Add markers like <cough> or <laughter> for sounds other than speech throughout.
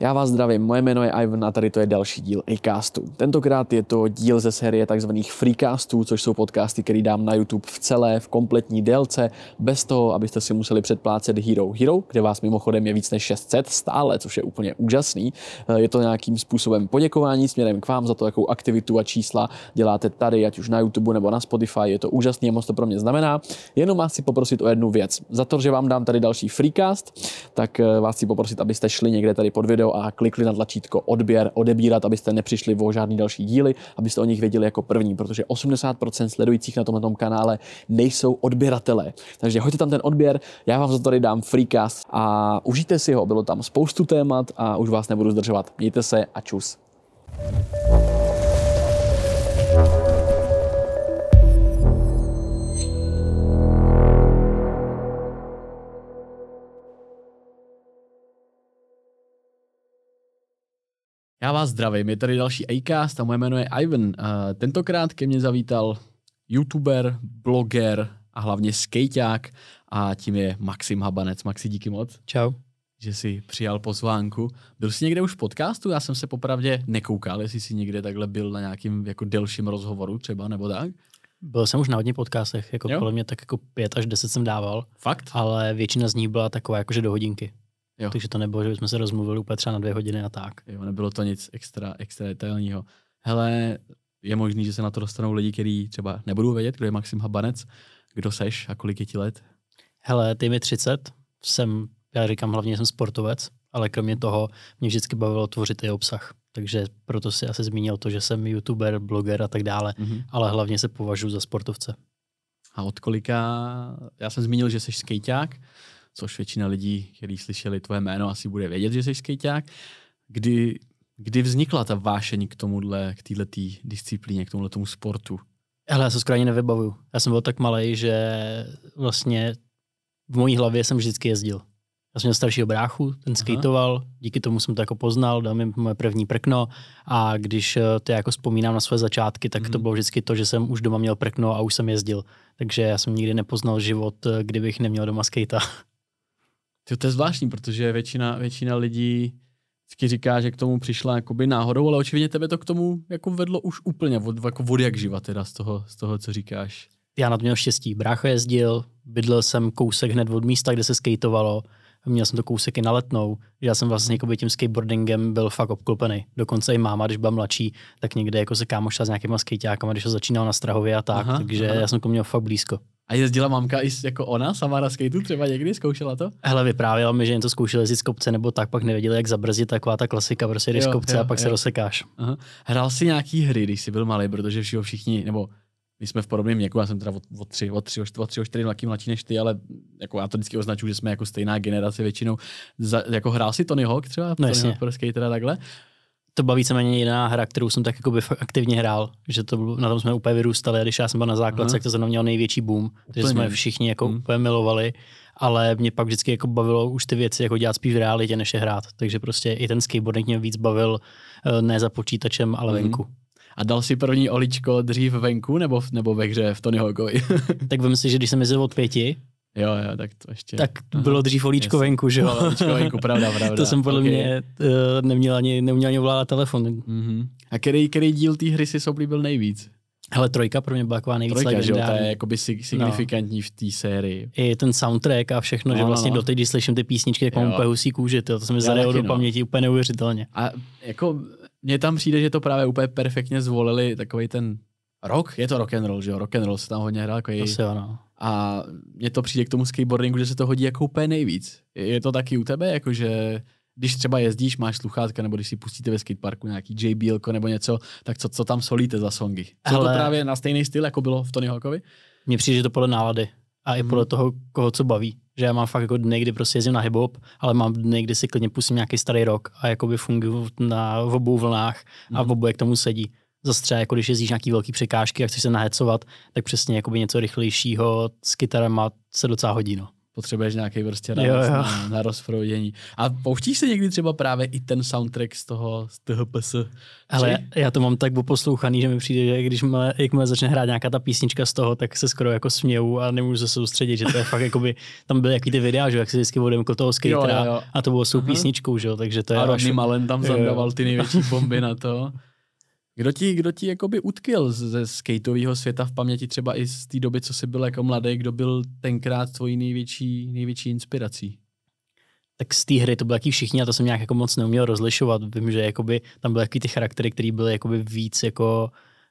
Já vás zdravím, moje jméno je Ivan a tady to je další díl Acastu. Tentokrát je to díl ze série tzv. freecastů, což jsou podcasty, které dám na YouTube v celé, v kompletní délce, bez toho, abyste si museli předplácet Hero Hero, kde vás mimochodem je víc než 600 stále, což je úplně úžasný. Eh, je to nějakým způsobem poděkování směrem k vám za to, jakou aktivitu a čísla děláte tady, ať už na YouTube nebo na Spotify. Je to úžasný a moc to pro mě znamená. Jenom vás chci poprosit o jednu věc. Za to, že vám dám tady další freecast, tak eh, vás chci poprosit, abyste šli někde tady pod video video a klikli na tlačítko odběr, odebírat, abyste nepřišli o žádný další díly, abyste o nich věděli jako první, protože 80% sledujících na tomto kanále nejsou odběratelé. Takže hoďte tam ten odběr, já vám za to tady dám freecast a užijte si ho, bylo tam spoustu témat a už vás nebudu zdržovat. Mějte se a čus. Já vás zdravím, je tady další Acast a moje jméno je Ivan. Uh, tentokrát ke mně zavítal youtuber, bloger a hlavně skejťák a tím je Maxim Habanec. Maxi, díky moc. Čau. Že jsi přijal pozvánku. Byl jsi někde už v podcastu? Já jsem se popravdě nekoukal, jestli jsi někde takhle byl na nějakým jako delším rozhovoru třeba, nebo tak? Byl jsem už na hodně podcastech, jako jo? kolem mě tak jako pět až deset jsem dával. Fakt? Ale většina z nich byla taková jakože do hodinky. Jo. Takže to nebylo, že bychom se rozmluvili úplně třeba na dvě hodiny a tak. Jo, nebylo to nic extra, extra detailního. Hele, je možný, že se na to dostanou lidi, kteří třeba nebudou vědět, kdo je Maxim Habanec, kdo seš a kolik je ti let? Hele, ty mi 30, jsem, já říkám hlavně, jsem sportovec, ale kromě toho mě vždycky bavilo tvořit i obsah. Takže proto si asi zmínil to, že jsem youtuber, bloger a tak dále, mm-hmm. ale hlavně se považuji za sportovce. A od kolika, já jsem zmínil, že jsi skejťák, což většina lidí, kteří slyšeli tvoje jméno, asi bude vědět, že jsi skejťák. Kdy, kdy vznikla ta vášení k tomuhle, k této disciplíně, k tomuhle tomu sportu? Hele, já se skoro ani nevybavuju. Já jsem byl tak malý, že vlastně v mojí hlavě jsem vždycky jezdil. Já jsem měl staršího bráchu, ten skateoval, díky tomu jsem to jako poznal, dal mi moje první prkno a když eh, to jako vzpomínám na své začátky, tak mm. to mhm. bylo vždycky to, že jsem už doma měl prkno a už jsem jezdil. Takže já jsem nikdy nepoznal život, eh, kdybych neměl doma skate. <laughs> To, to je zvláštní, protože většina, většina lidí vždycky říká, že k tomu přišla jakoby náhodou, ale očividně tebe to k tomu jako vedlo už úplně od, jako od jak živa teda z toho, z toho, co říkáš. Já na to měl štěstí. Brácha jezdil, bydlel jsem kousek hned od místa, kde se skateovalo. Měl jsem to kousek i na letnou. Já jsem vlastně jako tím skateboardingem byl fakt obklopený. Dokonce i máma, když byla mladší, tak někde jako se kámošila s nějakýma skateákama, když ho začínal na Strahově a tak. Aha, takže aha. já jsem to měl fakt blízko. A jezdila mamka i jako ona sama na skateu třeba někdy? Zkoušela to? Hele, vyprávěla mi, že něco zkoušela jezdit z kopce nebo tak, pak nevěděli, jak zabrzdit, taková ta klasika, prostě jdeš z kopce jo, a pak jo. se rozsekáš. Aha. Hrál si nějaký hry, když jsi byl malý, protože všichni, všichni nebo my jsme v podobném věku, já jsem teda od, od, tři, od, tři, od tři, od čtyři mladší, mladší než ty, ale jako já to vždycky označuji, že jsme jako stejná generace většinou. Za, jako hrál si Tony Hawk třeba? No, Tony Hawk pro skatera takhle? To byla víceméně jiná hra, kterou jsem tak jako by aktivně hrál, že to, na tom jsme úplně vyrůstali a když já jsem byl na základce, tak to zrovna měl největší boom, takže jsme všichni jako hmm. úplně milovali, ale mě pak vždycky jako bavilo už ty věci jako dělat spíš v realitě, než je hrát, takže prostě i ten skateboarding mě víc bavil eh, ne za počítačem, ale hmm. venku. A dal si první oličko dřív venku nebo, nebo ve hře v Tony Hawkovi? <laughs> tak vím si, že když jsem jezdil od pěti, Jo, jo, tak to ještě... Tak Aha. bylo dřív olíčko Jasně. venku, že jo? <laughs> olíčko venku, pravda, <laughs> pravda. to jsem podle okay. mě uh, neměl ani, neměl ani ovládat telefon. Mm-hmm. A který, který díl té hry si oblíbil nejvíc? Hele, trojka pro mě byla taková nejvíc Trojka, že jo, to je jakoby signifikantní no. v té sérii. I ten soundtrack a všechno, no, že vlastně no, no. doteď, když slyším ty písničky, tak mám úplně husí kůži, to, to se mi zadalo do no. paměti úplně neuvěřitelně. A jako mně tam přijde, že to právě úplně perfektně zvolili takový ten Rock? Je to rock and roll, že jo? Rock and roll se tam hodně hrál. Jako Asi ano. A mně to přijde k tomu skateboardingu, že se to hodí jako úplně nejvíc. Je to taky u tebe, jakože když třeba jezdíš, máš sluchátka, nebo když si pustíte ve skateparku nějaký JBL nebo něco, tak co, co tam solíte za songy? Co Ale... to právě na stejný styl, jako bylo v Tony Hawkovi? Mně přijde, že to podle nálady a i podle hmm. toho, koho co baví. Že já mám fakt jako dny, kdy prostě jezdím na hip ale mám dny, kdy si klidně pustím nějaký starý rok a jakoby funguji na obou vlnách a v obou jak tomu sedí. Zase třeba jako když jezdíš nějaký velký překážky a chceš se nahecovat, tak přesně jakoby něco rychlejšího s kytarama se docela hodí. No. potřebuješ nějaký prostě Jo, jo. na, na rozprovodění. A pouštíš si někdy třeba právě i ten soundtrack z toho, z toho PS? Ale já, já to mám tak poslouchaný, že mi přijde, že když má, jakmile začne hrát nějaká ta písnička z toho, tak se skoro jako směju a nemůžu se soustředit, že to je fakt jakoby, tam byly jaký ty videa, že jak se vždycky odemkl toho skatera Jo, jo, jo. a to bylo s tou Aha. písničkou, že jo, takže to je A Rodney Mullen tam zandával ty největší bomby na to. <laughs> Kdo ti, kdo ti jakoby utkvěl z- ze skateového světa v paměti třeba i z té doby, co jsi byl jako mladý, kdo byl tenkrát tvojí největší, největší inspirací? tak z té hry to byly jaký všichni a to jsem nějak jako moc neuměl rozlišovat. Vím, že jakoby, tam byly jaký ty charaktery, které byly jakoby víc jako,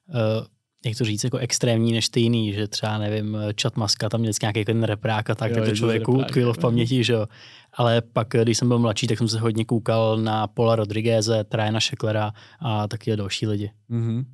uh, jak to říct, jako extrémní než ty jiný, že třeba, nevím, Chat Maska, tam měl nějaký ten reprák a tak, Jo, tak to je to člověku reprák, utkvělo v paměti, že jo. Ale pak, když jsem byl mladší, tak jsem se hodně koukal na Paula Rodrigueze, Trajana Šeklera a taky další lidi. Mm-hmm.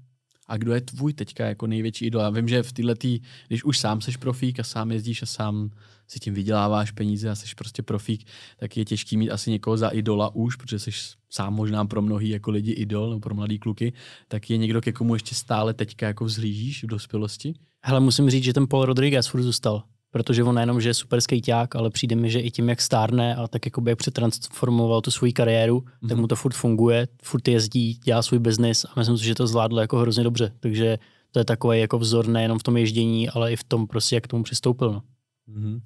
A kdo je tvůj teďka jako největší idol? Já vím, že v této, když už sám seš profík a sám jezdíš a sám si tím vyděláváš peníze a seš prostě profík, tak je těžký mít asi někoho za idola už, protože seš sám možná pro mnohý jako lidi idol, nebo pro mladý kluky, tak je někdo, ke komu ještě stále teďka jako vzhlížíš v dospělosti? Hele, musím říct, že ten Paul Rodriguez furt zůstal. Protože on nejenom, že je super skejťák, ale přijde mi, že i tím, jak stárne a tak jakoby jak přetransformoval tu svoji kariéru, mm-hmm. tak mu to furt funguje, furt jezdí, dělá svůj biznis a myslím si, že to zvládlo jako hrozně dobře. Takže to je takový jako vzor nejenom v tom ježdění, ale i v tom prostě, jak k tomu přistoupil. No. Mm-hmm.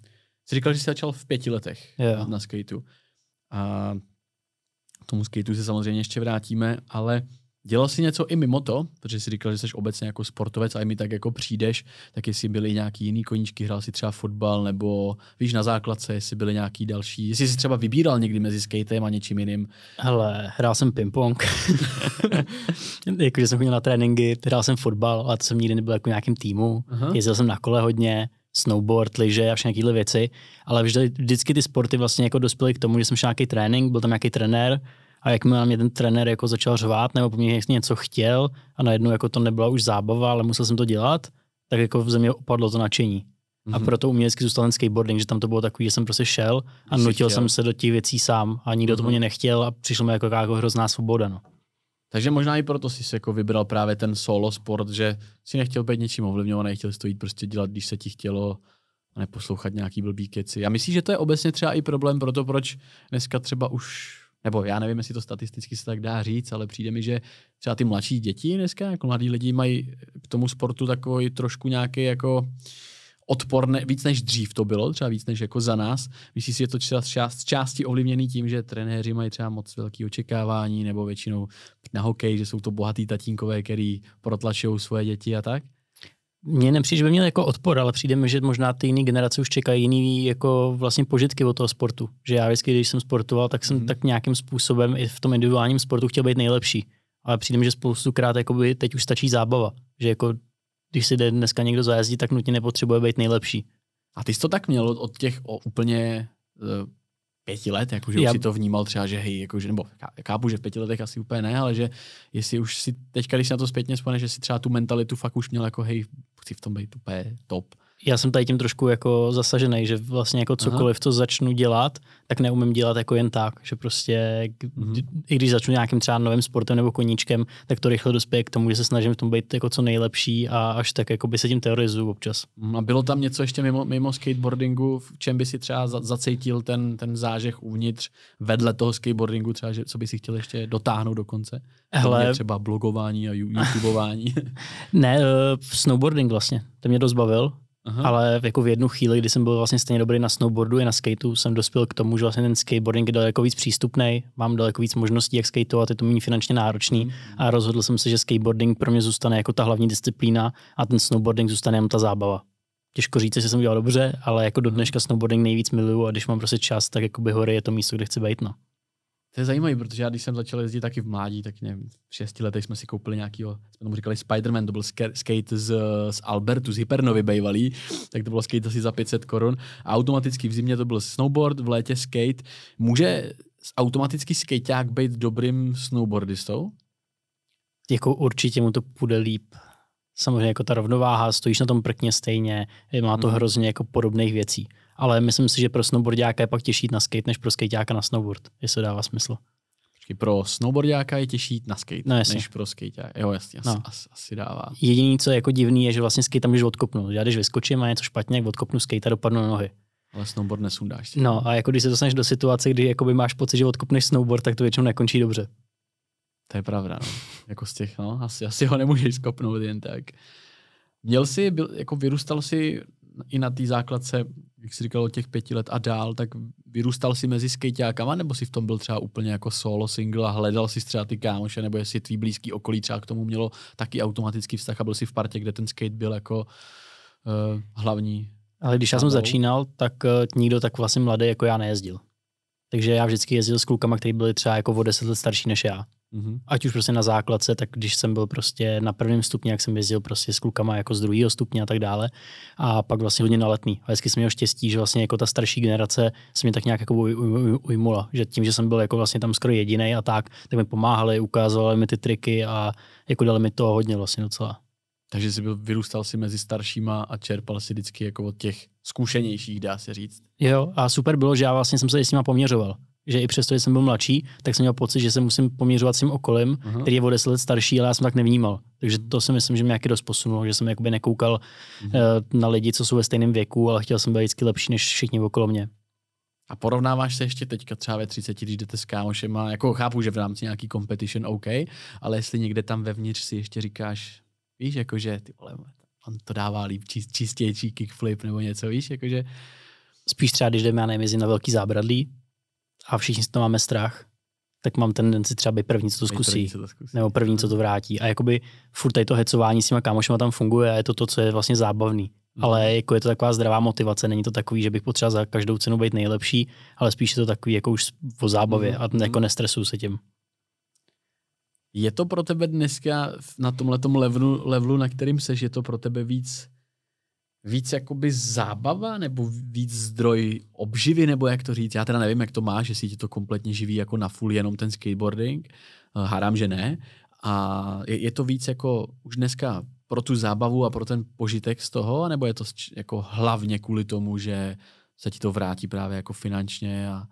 Jsi říkal, že jsi začal v pěti letech Jo. na skateu. A k tomu skateu se samozřejmě ještě vrátíme, ale dělal jsi něco i mimo to, protože jsi říkal, že jsi obecně jako sportovec a i mi tak jako přijdeš, tak jestli byly nějaký jiný koníčky, hrál si třeba fotbal, nebo víš na základce, jestli byly nějaký další, jestli jsi třeba vybíral někdy mezi skatem a něčím jiným. Hele, hrál jsem ping-pong. <laughs> Jakože jsem chodil na tréninky, hrál jsem fotbal, ale to jsem nikdy nebyl jako v nějakým týmu. Aha. Jezdil jsem na kole hodně, snowboard, lyže a všechny takovéhle věci, ale vždy, vždycky ty sporty vlastně jako dospěly k tomu, že jsem šel nějaký trénink, byl tam nějaký trenér a jakmile mě ten trenér jako začal řvát nebo po mně něco chtěl a najednou jako to nebyla už zábava, ale musel jsem to dělat, tak jako v země opadlo to nadšení. Mm-hmm. A Mhm. proto u mě vždycky zůstal ten skateboarding, že tam to bylo takový, že jsem prostě šel a Jsi nutil chtěl. jsem se do těch věcí sám a nikdo to po mě nechtěl a přišlo mi jako, jako hrozná svoboda. No. Takže možná i proto jsi si jako vybral právě ten solo sport, že si nechtěl být něčím ovlivňovaný, chtěl si to jít prostě dělat, když se ti chtělo a neposlouchat nějaký blbý keci. Já myslím, že to je obecně třeba i problém pro to, proč dneska třeba už, nebo já nevím, jestli to statisticky se tak dá říct, ale přijde mi, že třeba ty mladší děti dneska, jako mladí lidi mají k tomu sportu takový trošku nějaký jako odpor, ne, víc než dřív to bylo, třeba víc než jako za nás. Myslíš si, že to část, část, části ovlivněný tím, že trenéři mají třeba moc velký očekávání, nebo většinou na hokej, že jsou to bohatý tatínkové, který protlačují svoje děti a tak? Mně nepřijde, že by měl jako odpor, ale přijde mi, že možná ty jiné generace už čekají jiný jako vlastně požitky od toho sportu. Že já vždycky, když jsem sportoval, tak jsem mm. tak nějakým způsobem i v tom individuálním sportu chtěl být nejlepší. Ale přijde mi, že spoustukrát jakoby teď už stačí zábava. Že jako když si jde dneska někdo zajezdí, tak nutně nepotřebuje být nejlepší. A ty jsi to tak měl od- těch o, úplně uh, pěti let, jakože Já- už si to vnímal třeba, že hej, jakože, nebo ká- chápu, že v pěti letech asi úplně ne, ale že jestli už si teďka, když si na to zpětně vzpomeneš, že si třeba tu mentalitu fakt už měl jako hej, chci v tom být úplně top. Já jsem tady tím trošku jako zasažený, že vlastně jako cokoliv, co začnu dělat, tak neumím dělat jako jen tak, že prostě Mhm. i když začnu nějakým třeba novým sportem nebo koníčkem, tak to rychle dospěje k tomu, že se snažím v tom být jako co nejlepší a až tak jako by se tím teorizuju občas. Mm, A bylo tam něco ještě mimo, mimo skateboardingu, v čem by si třeba za- zacítil ten, ten zážeh uvnitř vedle toho skateboardingu, třeba, že, co by si chtěl ještě dotáhnout do konce? Hele, třeba blogování a <laughs> youtubování. ne, eh, snowboarding vlastně, to mě dost bavil, Aha. ale jako v jednu chvíli, kdy jsem byl vlastně stejně dobrý na snowboardu i na skateu, jsem dospěl k tomu, že vlastně ten skateboarding je daleko víc přístupný, mám daleko víc možností, jak skateovat, je to méně finančně náročný Mhm. a rozhodl jsem se, že skateboarding pro mě zůstane jako ta hlavní disciplína a ten snowboarding zůstane jenom ta zábava. Těžko říct, že jsem udělal dobře, ale jako do dneška snowboarding nejvíc miluju a když mám prostě čas, tak jakoby hory je to místo, kde chci být. No. To je zajímavé, protože já když jsem začal jezdit taky v mládí, tak nevím, v šesti letech jsme si koupili nějakýho, jsme tomu říkali Spider-Man, to byl ska- skate z, z Albertu, z Hypernovy bývalý, tak to bylo skate asi za 500 korun a automaticky v zimě to byl snowboard, v létě skate. Může automaticky skateák být dobrým snowboardistou? Jako určitě mu to půjde líp. Samozřejmě jako ta rovnováha, stojíš na tom prkně stejně, má to Mhm. hrozně jako podobných věcí. Ale myslím si, že pro snowboardiáka je pak těžší jít na skate, než pro skateáka na snowboard, jestli to dává smysl. Počkej, pro snowboardiáka je těžší jít na skate, No, jasně. než pro skateáka. Jo, jasně, asi, No. asi, asi dává. Jediné, co je jako divný, je, že vlastně skate tam můžeš odkopnout. Já když vyskočím a je něco špatně, jak odkopnu skate a dopadnu na nohy. Ale snowboard nesundáš. No a jako když se dostaneš do situace, kdy jakoby máš pocit, že odkopneš snowboard, tak to většinou nekončí dobře. To je pravda, no. jako z těch, no, asi, asi ho nemůžeš skopnout jen tak. Měl jsi, byl, jako vyrůstal si i na té základce, jak jsi říkal, od těch pěti let a dál, tak vyrůstal si mezi skejťákama, nebo si v tom byl třeba úplně jako solo single a hledal si třeba ty kámoše, nebo jestli tvý blízký okolí třeba k tomu mělo taky automatický vztah a byl si v partě, kde ten skate byl jako uh, hlavní. Ale když já jsem začínal, tak uh, nikdo tak vlastně mladý jako já nejezdil. Takže já vždycky jezdil s klukama, kteří byli třeba jako o deset let starší než já. Mm-hmm. Ať už prostě na základce, tak když jsem byl prostě na prvním stupni, jak jsem jezdil prostě s klukama jako z druhého stupně a tak dále. A pak vlastně hodně na letný. A vždycky jsem měl štěstí, že vlastně jako ta starší generace se mě tak nějak jako ujmula. Že tím, že jsem byl jako vlastně tam skoro jediný a tak, tak mi pomáhali, ukázali mi ty triky a jako dali mi to hodně vlastně docela. Takže jsi byl, vyrůstal si mezi staršíma a čerpal si vždycky jako od těch zkušenějších, dá se říct. Jo, a super bylo, že já vlastně jsem se s nima poměřoval že i přesto, že jsem byl mladší, tak jsem měl pocit, že se musím poměřovat s tím okolím, uh-huh. který je o 10 let starší, ale já jsem tak nevnímal. Takže to si myslím, že mě nějaký dost posunulo, že jsem jakoby nekoukal uh-huh. na lidi, co jsou ve stejném věku, ale chtěl jsem být vždycky lepší než všichni okolo mě. A porovnáváš se ještě teďka třeba ve 30, když jdete s kámošema, jako chápu, že v rámci nějaký competition OK, ale jestli někde tam vevnitř si ještě říkáš, víš, jakože ty vole, on to dává líp, čist, čistější kickflip nebo něco, víš, jakože... Spíš třeba, když jdeme, já nevím, na velký zábradlí, a všichni z toho máme strach, tak mám tendenci třeba být první, co to zkusí, první, co to zkusí. nebo první, co to vrátí. A jakoby furt tady to hecování s těma kámošima tam funguje a je to to, co je vlastně zábavný. Mm. Ale jako je to taková zdravá motivace, není to takový, že bych potřeboval za každou cenu být nejlepší, ale spíš je to takový jako už o zábavě mm. a mhm. jako nestresuju se tím. Je to pro tebe dneska na tomhle levelu, levelu, na kterým seš, je to pro tebe víc víc jakoby zábava nebo víc zdroj obživy, nebo jak to říct? Já teda nevím, jak to máš, jestli ti to kompletně živí jako na full jenom ten skateboarding. Eh, hádám, že ne. A je, je to víc jako už dneska pro tu zábavu a pro ten požitek z toho, nebo je to jako hlavně kvůli tomu, že se ti to vrátí právě jako finančně a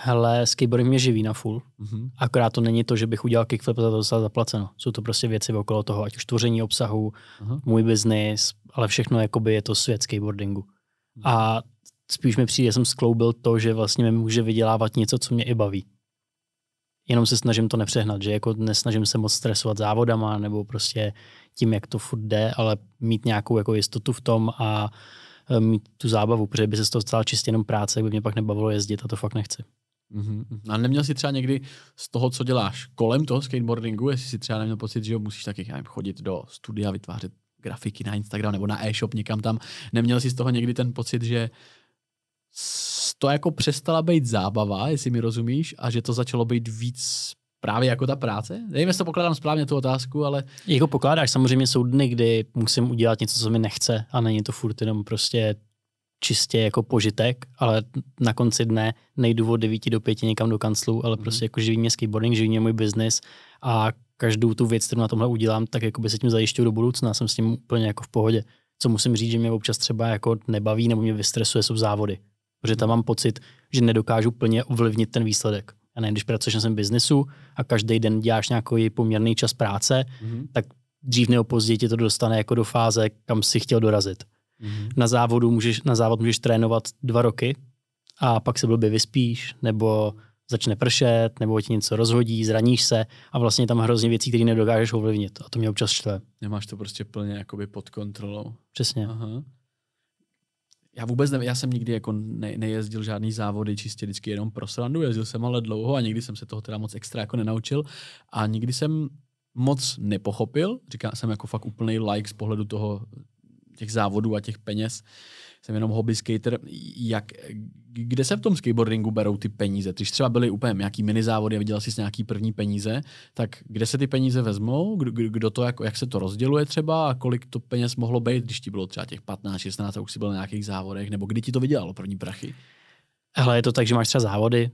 Hele, skateboarding mě živí na full. Mm-hmm. Akorát to není to, že bych udělal kickflip a to dostal zaplaceno. Jsou to prostě věci okolo toho, ať už tvoření obsahu, uh-huh. můj biznis, ale všechno jakoby je to svět skateboardingu. Uh-huh. A spíš mi přijde, jsem skloubil to, že vlastně mi může vydělávat něco, co mě i baví. Jenom se snažím to nepřehnat, že jako nesnažím se moc stresovat závodama nebo prostě tím, jak to furt jde, ale mít nějakou jako jistotu v tom a e, mít tu zábavu, protože by se z toho stala čistě jenom práce, jak by mě pak nebavilo jezdit a to fakt nechci. Mm-hmm. A neměl jsi třeba někdy z toho, co děláš kolem toho skateboardingu, jestli si třeba neměl pocit, že musíš taky nevím, chodit do studia, vytvářet grafiky na Instagram nebo na e-shop někam tam. Neměl jsi z toho někdy ten pocit, že to jako přestala být zábava, jestli mi rozumíš, a že to začalo být víc právě jako ta práce? Nevím, jestli to pokládám správně tu otázku, ale... Jako pokládáš, samozřejmě jsou dny, kdy musím udělat něco, co mi nechce a není to furt jenom prostě čistě jako požitek, ale na konci dne nejdu od 9 do 5 někam do kanclu, ale mm. prostě jako živí mě skateboarding, živí mě můj biznis a každou tu věc, kterou na tomhle udělám, tak jako by se tím zajišťuju do budoucna, jsem s tím úplně jako v pohodě. Co musím říct, že mě občas třeba jako nebaví nebo mě vystresuje, jsou závody. Protože tam mám pocit, že nedokážu plně ovlivnit ten výsledek. A ne, když pracuješ na svém biznesu a každý den děláš nějaký poměrný čas práce, mm. tak dřív nebo později tě to dostane jako do fáze, kam si chtěl dorazit. Mm-hmm. Na, závodu můžeš, na závod můžeš trénovat dva roky a pak se blbě vyspíš, nebo začne pršet, nebo ti něco rozhodí, zraníš se a vlastně tam hrozně věcí, které nedokážeš ovlivnit. A to mě občas štve. Nemáš to prostě plně jakoby pod kontrolou. Přesně. Aha. Já vůbec nevím, já jsem nikdy jako ne, nejezdil žádný závody, čistě vždycky jenom pro srandu, jezdil jsem ale dlouho a nikdy jsem se toho teda moc extra jako nenaučil a nikdy jsem moc nepochopil, říkám, jsem jako fakt úplný like z pohledu toho, těch závodů a těch peněz. Jsem jenom hobby skater. Jak, kde se v tom skateboardingu berou ty peníze? Když třeba byly úplně nějaký mini závody a viděl jsi nějaký první peníze, tak kde se ty peníze vezmou? Kdo, kdo to, jako, jak se to rozděluje třeba a kolik to peněz mohlo být, když ti bylo třeba těch 15, 16 a už si byl na nějakých závodech, nebo kdy ti to vydělalo první prachy? Hele, je to tak, že máš třeba závody,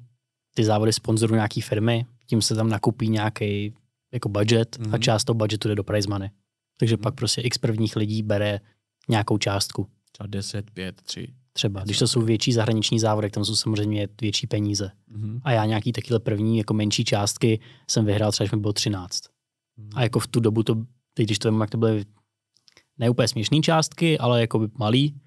ty závody sponzorují nějaký firmy, tím se tam nakupí nějaký jako budget mm-hmm. a mhm. část toho budgetu jde do prize money. Takže mm-hmm. pak prostě x prvních lidí bere nějakou částku. Třeba 10, 5, 3. Třeba, když to jsou větší zahraniční závody, tam jsou samozřejmě větší peníze. Mm-hmm. A já nějaký takhle první, jako menší částky jsem vyhrál třeba, když mi bylo 13. Mm-hmm. A jako v tu dobu to, teď když to vím, jak to byly neúplně směšné částky, ale jako by malý,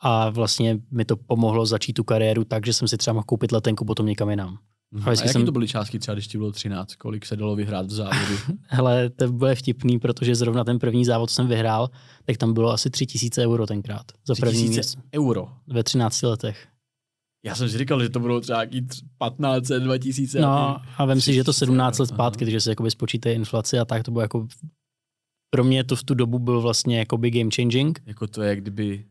a vlastně mi to pomohlo začít tu kariéru tak, že jsem si třeba mohl koupit letenku potom někam jinam. Mhm. A, a jaký jsem... to byly částky třeba, když ti bylo 13? Kolik se dalo vyhrát v závodu? <laughs> Hele, to bude vtipný, protože zrovna ten první závod, jsem vyhrál, tak tam bylo asi 3000 euro tenkrát. Za první měsíc. euro? Ve 13 letech. Já jsem si říkal, že to budou třeba nějaký 15, 2000. No a vem si, že to 17 let zpátky, takže se jakoby spočítají inflaci a tak to bylo jako pro mě to v tu dobu byl vlastně jakoby game changing. Jako to je, kdyby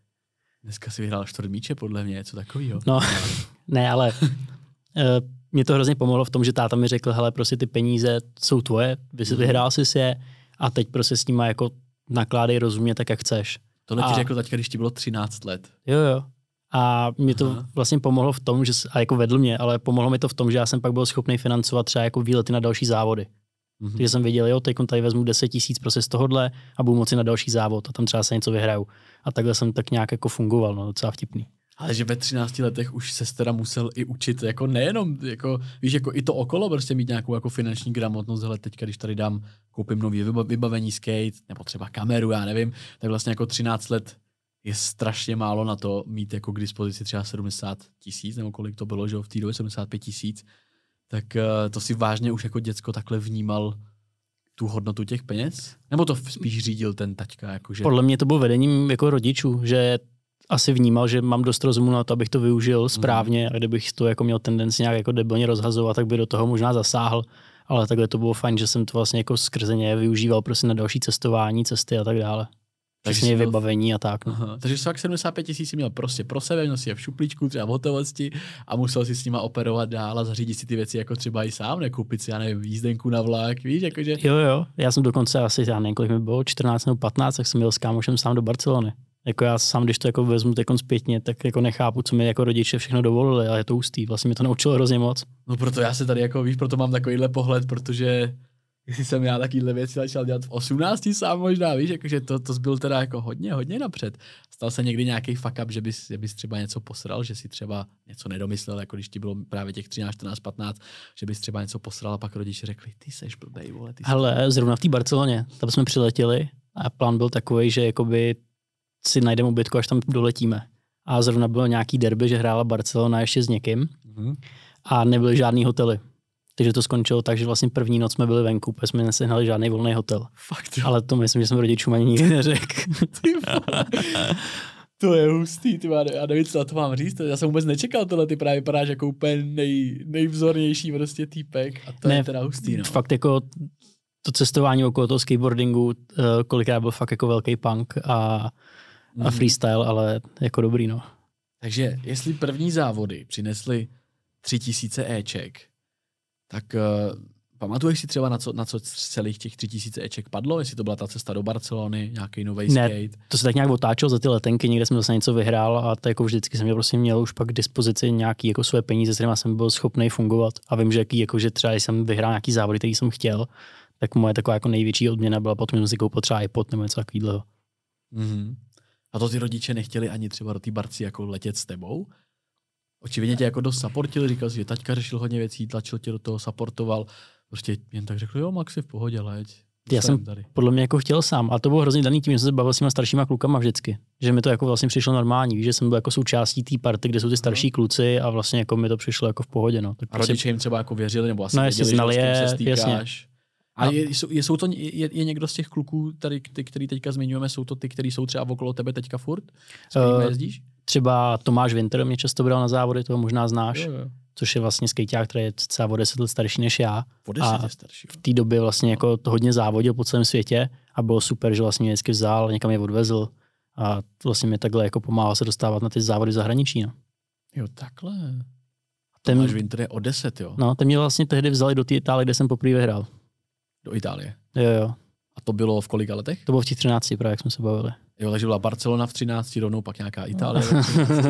dneska si vyhrál čtvrt míče, podle mě, něco takového. No, <laughs> ne, ale uh, <laughs> mě to hrozně pomohlo v tom, že táta mi řekl, hele, prostě ty peníze jsou tvoje, mhm. vyhrál jsi je a teď prostě s nima jako nakládej rozumně tak, jak chceš. Tohle a... ti řekl teď, když ti bylo 13 let. Jo, jo. A mě to Aha. vlastně pomohlo v tom, že, a jako vedl mě, ale pomohlo mi to v tom, že já jsem pak byl schopný financovat třeba jako výlety na další závody. Mm-hmm. Takže jsem věděl, jo, teď tady vezmu 10 tisíc prostě z tohohle a budu moci na další závod a tam třeba se něco vyhraju. A takhle jsem tak nějak jako fungoval, no, docela vtipný. Ale že ve 13 letech už se teda musel i učit, jako nejenom, jako, víš, jako i to okolo, prostě mít nějakou jako finanční gramotnost, ale teďka, když tady dám, koupím nový vybavení skate, nebo třeba kameru, já nevím, tak vlastně jako 13 let je strašně málo na to mít jako k dispozici třeba 70 tisíc, nebo kolik to bylo, že v té době 75 tisíc, tak uh, to si vážně už jako děcko takhle vnímal tu hodnotu těch peněz? Nebo to spíš řídil ten taťka? Jakože... Podle mě to bylo vedením jako rodičů, že asi vnímal, že mám dost rozumu na to, abych to využil mhm. správně mm. a kdybych to jako měl tendenci nějak jako debilně rozhazovat, tak by do toho možná zasáhl. Ale takhle to bylo fajn, že jsem to vlastně jako skrze ně využíval prostě na další cestování, cesty a tak dále. Takže vybavení a tak. No. Aha, takže fakt 75 tisíc měl prostě pro sebe, měl si je v šuplíčku, třeba v hotovosti a musel si s nima operovat dál a zařídit si ty věci jako třeba i sám, nekoupit si, já nevím, jízdenku na vlak, víš, jakože... Jo, jo, já jsem dokonce asi, já nevím, kolik mi bylo, 14 nebo 15, tak jsem měl s kámošem sám do Barcelony. Jako já sám, když to jako vezmu teď zpětně, tak jako nechápu, co mi jako rodiče všechno dovolili, ale je to ústý. Vlastně mi to naučilo hrozně moc. No proto já se tady jako, víš, proto mám takovýhle pohled, protože jestli jsem já takovýhle věci začal dělat v 18 sám možná, víš, jakože to, to byl teda jako hodně, hodně napřed. Stal se někdy nějaký fuck up, že bys, že bys třeba něco posral, že si třeba něco nedomyslel, jako když ti bylo právě těch 13, 14, 15, že bys třeba něco posral a pak rodiče řekli, ty seš blbej, vole, ty Ale zrovna v té Barceloně, tam jsme přiletěli a plán byl takový, že jakoby si najdeme ubytku, až tam doletíme. A zrovna bylo nějaký derby, že hrála Barcelona ještě s někým mm-hmm. a nebyly žádný hotely. Takže to skončilo tak, že vlastně první noc jsme byli venku, protože jsme nesehnali žádný volný hotel. Fakt. Ale to myslím, že jsem rodičům ani nikdy neřekl. to je hustý, ty má, já nevím, co na to mám říct. Já jsem vůbec nečekal tohle, ty právě vypadáš jako úplně nej, nejvzornější prostě týpek a to ne, je teda hustý. No. Fakt jako to cestování okolo toho skateboardingu, eh, kolikrát byl fakt jako velký punk a, a mhm. freestyle, ale jako dobrý, no. Takže jestli první závody přinesly tři tisíce Eček, tak uh, pamatuješ si třeba, na co, na co celých těch tři tisíce Eček padlo? Jestli to byla ta cesta do Barcelony, nějaký nový ne, skate? to se tak nějak otáčelo za ty letenky, někde jsem zase něco vyhrál a to jako vždycky jsem měl, prostě měl už pak k dispozici nějaký jako své peníze, s kterými jsem byl schopný fungovat. A vím, že, jaký, jako, že třeba jsem vyhrál nějaký závody, který jsem chtěl, tak moje taková jako největší odměna byla potom, že jsem si koupil třeba iPod nebo něco takového. Mm-hmm. A to ty rodiče nechtěli ani třeba do té barci jako letět s tebou? Očividně tě jako dost supportil, říkal si, že taťka řešil hodně věcí, tlačil tě do toho, supportoval. Prostě jen tak řekl, jo, Maxi, v pohodě, leď. Já jsem tady. podle mě jako chtěl sám. A to bylo hrozně daný tím, že jsem se bavil s těma staršíma klukama vždycky. Že mi to jako vlastně přišlo normální. Víš, že jsem byl jako součástí té party, kde jsou ty starší no. kluci a vlastně jako mi to přišlo jako v pohodě. No. Tak a prostě... rodiče jim třeba jako věřili, nebo asi no, věděli, znali je, se jasně. A je, jsou, je, jsou to, je, je, někdo z těch kluků, tady, ty, který teďka zmiňujeme, jsou to ty, kteří jsou třeba okolo tebe teďka furt? S uh, jezdíš? Třeba Tomáš Winter mě často bral na závody, toho možná znáš. Jo, jo. Což je vlastně skejťák, který je celá o 10 let starší než já. O 10 a starší. V té době vlastně jako to hodně závodil po celém světě a bylo super, že vlastně mě vždycky vzal, někam je odvezl a vlastně mi takhle jako pomáhal se dostávat na ty závody v zahraničí. No. Jo, takhle. Ten, Tomáš Winter je o 10, jo? No, ten mě vlastně tehdy vzali do té Itálie, kde jsem poprvé vyhrál. Do Itálie? Jo, jo. A to bylo v kolika letech? To bylo v těch 13, právě jak jsme se bavili. Jo, takže byla Barcelona v 13, rovnou pak nějaká Itálie.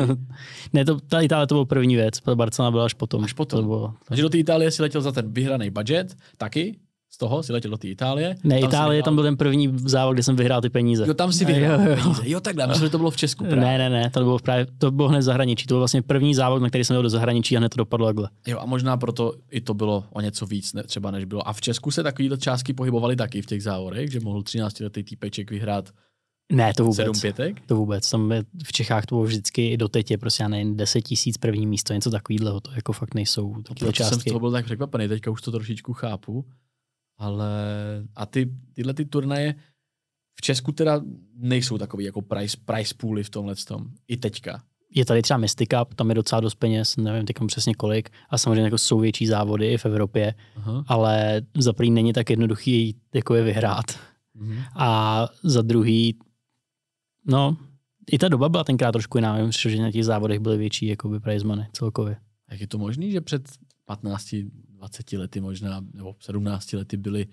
<laughs> ne, to, ta Itálie to byl první věc, Barcelona byla až potom. Až potom. To bylo, takže do té Itálie si letěl za ten vyhraný budget, taky? Z toho si letěl do té Itálie. Ne, tam Itálie, tam byl ten první závod, kde jsem vyhrál ty peníze. Jo, tam si vyhrál jo, jo. peníze. Jo, takhle, myslím, že to bylo v Česku. Právě. Ne, ne, ne, to bylo, právě, to bylo hned v zahraničí. To byl vlastně první závod, na který jsem jel do zahraničí a hned to dopadlo takhle. Jo, a možná proto i to bylo o něco víc, ne, třeba než bylo. A v Česku se takovýhle částky pohybovaly taky v těch závodech, že mohl 13 letý týpeček vyhrát Ne, to vůbec. Sedm pětek? To vůbec. Tam je, v Čechách to bylo vždycky do teď je prostě, já nevím, 10 tisíc první místo, něco takového. To jako fakt nejsou takové jsem z toho byl tak překvapený, teďka už to trošičku chápu. Ale a ty, tyhle ty turnaje v Česku teda nejsou takový jako price, price pooly v tomhle tom. I teďka. Je tady třeba Mystic Cup, tam je docela dost peněz, nevím teď přesně kolik, a samozřejmě jako jsou větší závody i v Evropě, Aha. ale za první není tak jednoduchý jako je vyhrát. Mhm. A za druhý, no, i ta doba byla tenkrát trošku jiná, myslím, že na těch závodech byly větší jakoby prize money celkově. Jak je to možné, že před 15, 20 lety možná, nebo 17 lety byly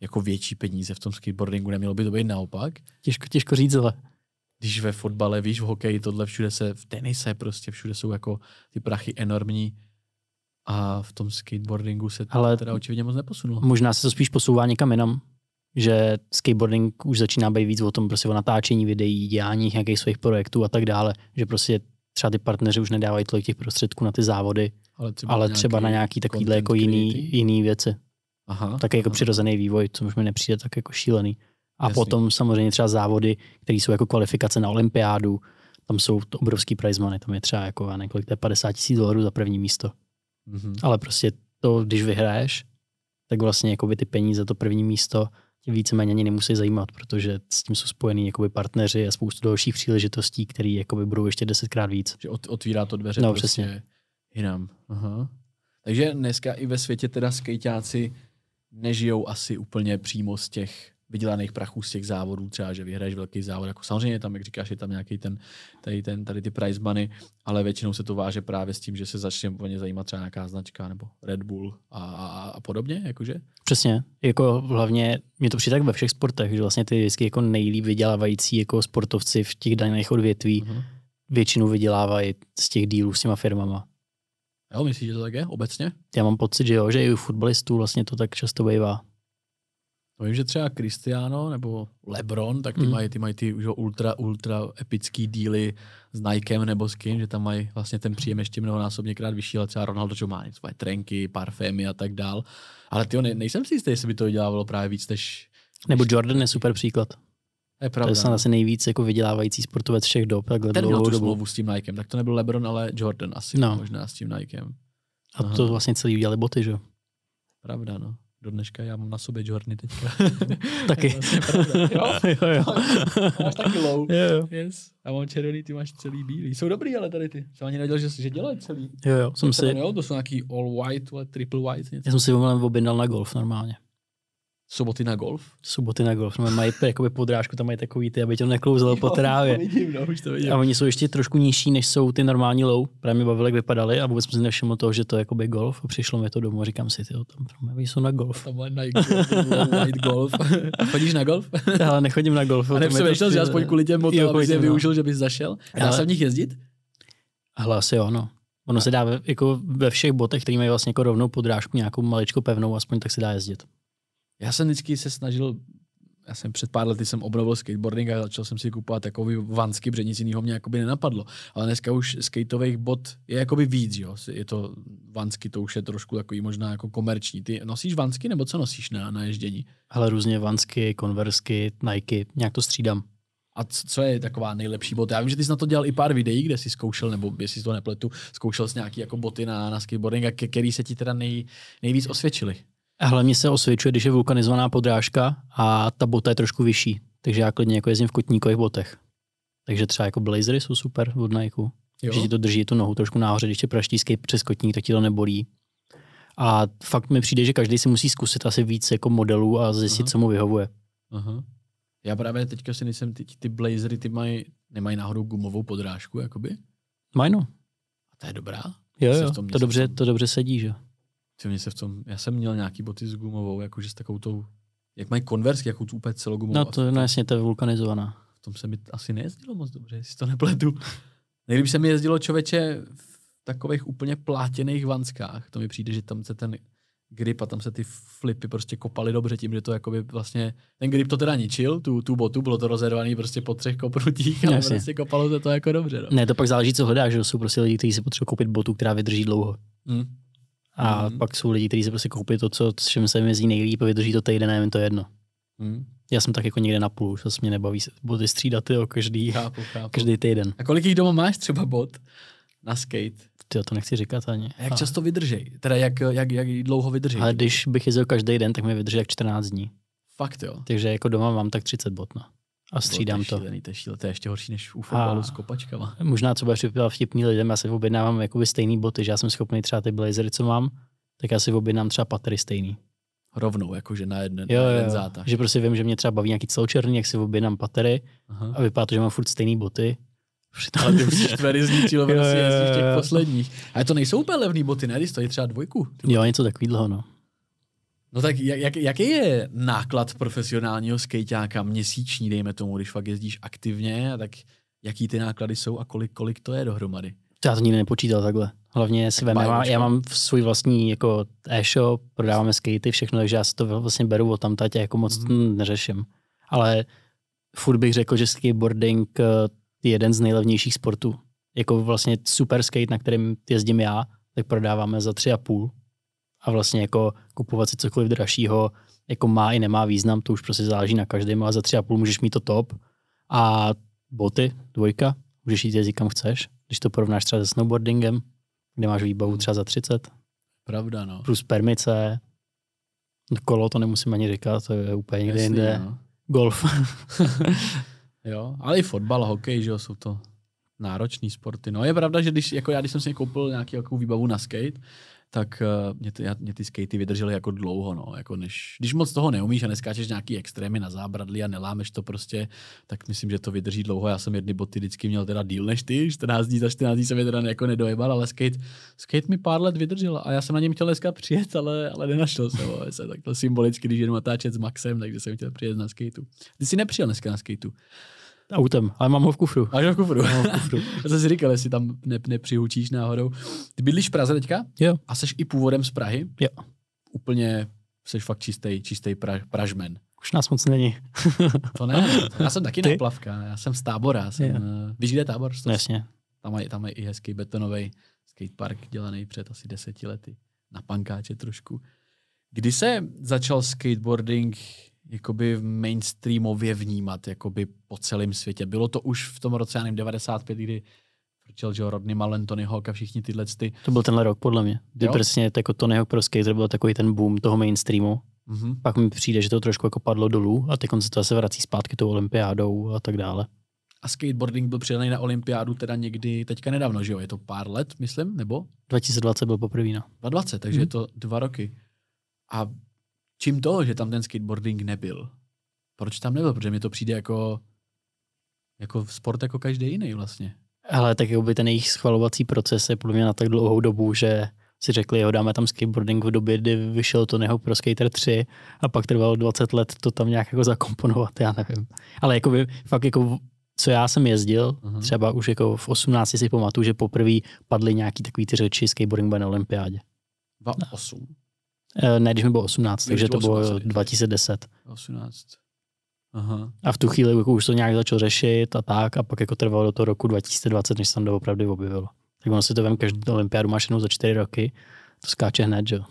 jako větší peníze v tom skateboardingu, nemělo by to být naopak? Těžko, těžko říct, ale Když ve fotbale, víš, v hokeji, tohle všude se, v tenise prostě, všude jsou jako ty prachy enormní a v tom skateboardingu se to Ale- teda očividně moc neposunulo. možná se to spíš posouvá někam jinam, že skateboarding už začíná být víc o tom prostě o natáčení videí, dělání nějakých svých projektů a tak dále, že prostě třeba ty partneři už nedávají tolik těch prostředků na ty závody, Ale třeba, ale třeba na nějaký takovýhle jako jiný, creating. jiný věci. Aha, Taky jako aha. přirozený vývoj, co už mi nepřijde tak jako šílený. A Jasný. potom samozřejmě třeba závody, které jsou jako kvalifikace na olympiádu, tam jsou to obrovský prize money, tam je třeba jako, já nevím, kolik to je 50 tisíc dolarů za první místo. Mhm. Ale prostě to, když vyhraješ, tak vlastně jakoby ty peníze za to první místo tě víceméně ani nemusí zajímat, protože s tím jsou spojený jakoby partneři a spoustu dalších příležitostí, které jakoby budou ještě desetkrát víc. Že ot, otvírá to dveře No, prostě přesně. Jinam. Aha. Takže dneska i ve světě teda skejťáci nežijou asi úplně přímo z těch vydělaných prachů z těch závodů, třeba, že vyhraješ velký závod. Jako samozřejmě tam, jak říkáš, je tam nějaký ten, tady, ten, tady ty prize money, ale většinou se to váže právě s tím, že se začne o ně zajímat třeba nějaká značka nebo Red Bull a, a, a podobně, jakože. Přesně, jako hlavně mě to přijde tak ve všech sportech, že vlastně ty vždycky jako nejlíp vydělávající jako sportovci v těch daných odvětví Uh-huh. většinou vydělávají z těch dílů s těma firmama. Jo, myslíš, že to tak je obecně? Já mám pocit, že jo, že i u fotbalistů vlastně to tak často bývá. No vím, že třeba Cristiano nebo LeBron, tak ty Mm. mají ty, mají ty už ultra, ultra epický díly s Nikem nebo s kým, že tam mají vlastně ten příjem ještě mnohonásobněkrát vyšší, ale třeba Ronaldo, že má svoje trenky, parfémy a tak dál. Ale ty ne, nejsem si jistý, jestli by to vydělávalo právě víc než... Nebo Jordan je super příklad. To je To pravda. je snad asi nejvíc jako vydělávající sportovec všech dob, takhle Ten měl tu dobu. smlouvu s tím Nikem, tak to nebyl LeBron, ale Jordan asi No. možná s tím Nikem. A to Aha. vlastně celý udělali boty, že jo? Pravda, no. Do dneška já mám na sobě Jordany teďka. <laughs> Taky. To vlastně pravda. jo? <laughs> jo, jo. <laughs> Máš taky low. jo, jo. Yes. Já mám červený, ty máš celý bílý. Jsou dobrý, ale tady ty. Jsem ani nevěděl, že, že dělají celý. jo, jo. Jsem si, Jo, to jsou nějaký all white, triple white. Něco. já jsem si objednal na golf normálně. Soboty na golf. Soboty na golf. No, mají jakoby podrážku, tam mají takový ty, aby to neklouzalo <laughs> po trávě. To vidím, no, už to vidím. A oni jsou ještě trošku nižší, než jsou ty normální low. Právě mě bavili, jak vypadaly a vůbec jsem si nevšiml toho, že to je jakoby golf. A přišlo mi to domů a říkám si, tyjo, tam tam jsou na golf. Tam Nike White Golf. <laughs> A chodíš na golf? <laughs> Ale nechodím na golf. A mi nepřemýšlel, že aspoň kvůli těm je těm, no. využil, že bys zašel? Dá se v nich jezdit? Ale asi jo, no. Ono se dá ve, jako ve všech botech, které mají vlastně jako rovnou podrážku, nějakou maličko pevnou, aspoň tak se dá jezdit. Já jsem vždycky se snažil, já jsem před pár lety jsem obnovil skateboarding a začal jsem si kupovat takový vansky, protože nic jiného mě jakoby nenapadlo. Ale dneska už skateových bot je jakoby víc, jo. Je to vansky, to už je trošku takový možná jako komerční. Ty nosíš vansky nebo co nosíš na, na ježdění? Ale různě vansky, konversky, Nike, nějak to střídám. A co je taková nejlepší bota? Já vím, že ty jsi na to dělal i pár videí, kde jsi zkoušel, nebo jestli to nepletu, zkoušel jsi nějaký jako boty na, na skateboarding, a který se ti teda nej, nejvíc osvědčily. A hlavně se osvědčuje, když je vulkanizovaná podrážka a ta bota je trošku vyšší. Takže já klidně jako jezdím v kotníkových botech. Takže třeba jako blazery jsou super od Nike. Jo? Že ti to drží tu nohu trošku nahoře, když tě praští skate přes kotník, tak ti to nebolí. A fakt mi přijde, že každý si musí zkusit asi víc jako modelů a zjistit, Aha. co mu vyhovuje. Aha. Já právě teďka si nejsem, ty, ty blazery, ty mají, nemají náhodou gumovou podrážku, jakoby? Majno. A to je dobrá? Jo, jo, to dobře, to dobře sedí, že? Ty mě se v tom, já jsem měl nějaký boty s gumovou, jakože s takovou tou, jak mají konversky, jakou tu úplně celogumovou. No a to no, jasně, to je vulkanizovaná. v tom se mi asi nejezdilo moc dobře, jestli to nepletu. <laughs> Nejlíp se mi jezdilo člověče v takových úplně plátěných vanskách. To mi přijde, že tam se ten grip a tam se ty flipy prostě kopaly dobře tím, že to jakoby vlastně, ten grip to teda ničil, tu, tu botu, bylo to rozervaný prostě po třech kopnutích, ale Jasně. prostě kopalo se to jako dobře. No. Ne, to pak záleží, co hledáš, že jsou prostě lidi, kteří si potřebují koupit botu, která vydrží dlouho. Mm. A Mhm. pak jsou lidi, kteří si prostě koupí to, co, s čím se jim jezdí nejlíp a vydrží to týden, nevím, to je jedno. Mm. Já jsem tak jako někde na půl, že se mě nebaví se boty střídat tyjo, každý, Chápu, chápu. každý týden. A kolik jich doma máš třeba bot na skate? Ty to nechci říkat ani. A jak A- často vydržej? Teda jak, jak, jak dlouho vydržej? Ale když bych jezdil každý den, tak mi vydrží tak 14 dní. Fakt jo. Takže jako doma mám tak 30 bot, no. A střídám to. je to. Šílený, to je šílený, to je ještě horší než u fotbalu s kopačkama. Možná třeba připadá vtipný lidem, já si objednávám jakoby stejný boty, že já jsem schopný třeba ty blazery, co mám, tak já si objednám třeba patery stejný. Rovnou, jakože na jeden, Jo, na jeden jo. zátah. že prostě vím, že mě třeba baví nějaký celočerný, jak si objednám patery Aha. a vypadá to, že mám furt stejný boty. Přitom- <laughs> Ale ty už jsi tvary zničil, prostě těch posledních. Ale to nejsou úplně levný boty, ne? Když stojí třeba dvojku. Ty Jo, něco takového, no. No tak jak, jak, jaký je náklad profesionálního skejťáka měsíční, dejme tomu, když fakt jezdíš aktivně, a tak jaký ty náklady jsou a kolik, kolik to je dohromady? Já to nikdy nepočítal takhle. Hlavně si Tak vem, já, já mám svůj vlastní jako e-shop, prodáváme skatey, všechno, takže já si to vlastně beru od tam a jako moc Mhm. mm. neřeším. Ale furt bych řekl, že skateboarding eh, je jeden z nejlevnějších sportů. Jako vlastně super skate, na kterým jezdím já, tak prodáváme za tři a půl. A vlastně jako kupovat si cokoliv dražšího, jako má i nemá význam, to už prostě záleží na každém, ale za tři a půl můžeš mít to top. A boty, dvojka, můžeš jít jezdit kam chceš, když to porovnáš třeba se snowboardingem, kde máš výbavu třeba za 30, Pravda, no. plus permice, kolo to nemusím ani říkat, to je úplně někde Jasný, jinde, no. golf. <laughs> Jo, ale i fotbal, hokej, že jo, jsou to náročný sporty. No je pravda, že když, jako já, když jsem si koupil nějaký jako výbavu na skate, tak uh, mě, ty, mě ty skatey vydržely jako dlouho, no. Jako než, když moc toho neumíš a neskáčeš nějaký extrémy na zábradlí a nelámeš to prostě, tak myslím, že to vydrží dlouho. Já jsem jedny boty vždycky měl teda díl než ty, 14 dní za 14 dní jsem je teda jako nedojebal, ale skate, skate mi pár let vydržel a já jsem na něm chtěl dneska přijet, ale, ale nenašel jsem ho. Se takhle symbolicky, když jedu natáčet s Maxem, takže jsem chtěl přijet na skateu. Ty jsi nepřijel dneska na skateu. Autem, ale mám ho v kufru. Máš ho v kufru. Mám ho v kufru. <laughs> Já jsem si říkal, jestli tam ne, nepřihučíš náhodou. Ty bydlíš v Praze teďka? Jo. A jsi i původem z Prahy? Jo. Úplně jsi fakt čistý, čistý pra, pražmen. Už nás moc není. <laughs> To ne, já jsem taky Ty? neplavka, já jsem z tábora. Já Jsem, Jo. uh, víš, kde je tábor? No, jasně. Tam mají tam mají i hezký betonový skatepark dělaný před asi deseti lety. Na pankáče trošku. Kdy se začal skateboarding jakoby mainstreamově vnímat jakoby po celém světě? Bylo to už v tom roce, já nevím, 95, kdy frčel, že Rodney Mullen, Tony Hawk a všichni tyhle ty. To byl tenhle rok, podle mě. Kdy Jo? přesně jako Tony Hawk Pro Skater byl takový ten boom toho mainstreamu. Mhm. Pak mi přijde, že to trošku jako padlo dolů a teď se to zase vrací zpátky tou olympiádou a tak dále. A skateboarding byl přidaný na olympiádu teda někdy teďka nedávno, že jo? Je to pár let, myslím, nebo? 2020 byl poprvé, no. 2020, takže Mhm. je to dva roky. A čím to, že tam ten skateboarding nebyl? Proč tam nebyl? Protože mi to přijde jako, jako sport jako každý jiný vlastně. Ale tak by ten jejich schvalovací proces je podle mě na tak dlouhou dobu, že si řekli, jo, dáme tam skateboarding v době, kdy vyšel to Neho Pro Skater 3 a pak trvalo 20 let to tam nějak jako zakomponovat, já nevím. Ale jako by, fakt jako co já jsem jezdil, Mhm. třeba už jako v 18 si pamatuju, že poprvé padly nějaký takový ty řeči skateboarding bude na olympiádě. 2,8, E, ne, když mi bylo 18, Když takže to bylo 18, 2010. 18. Aha. A v tu chvíli jako už to nějak začal řešit a tak a pak jako trvalo do toho roku 2020, než se tam doopravdy objevilo. Tak ono si to vem, každou olympiádu máš jednou za čtyři roky, to skáče hned, že jo.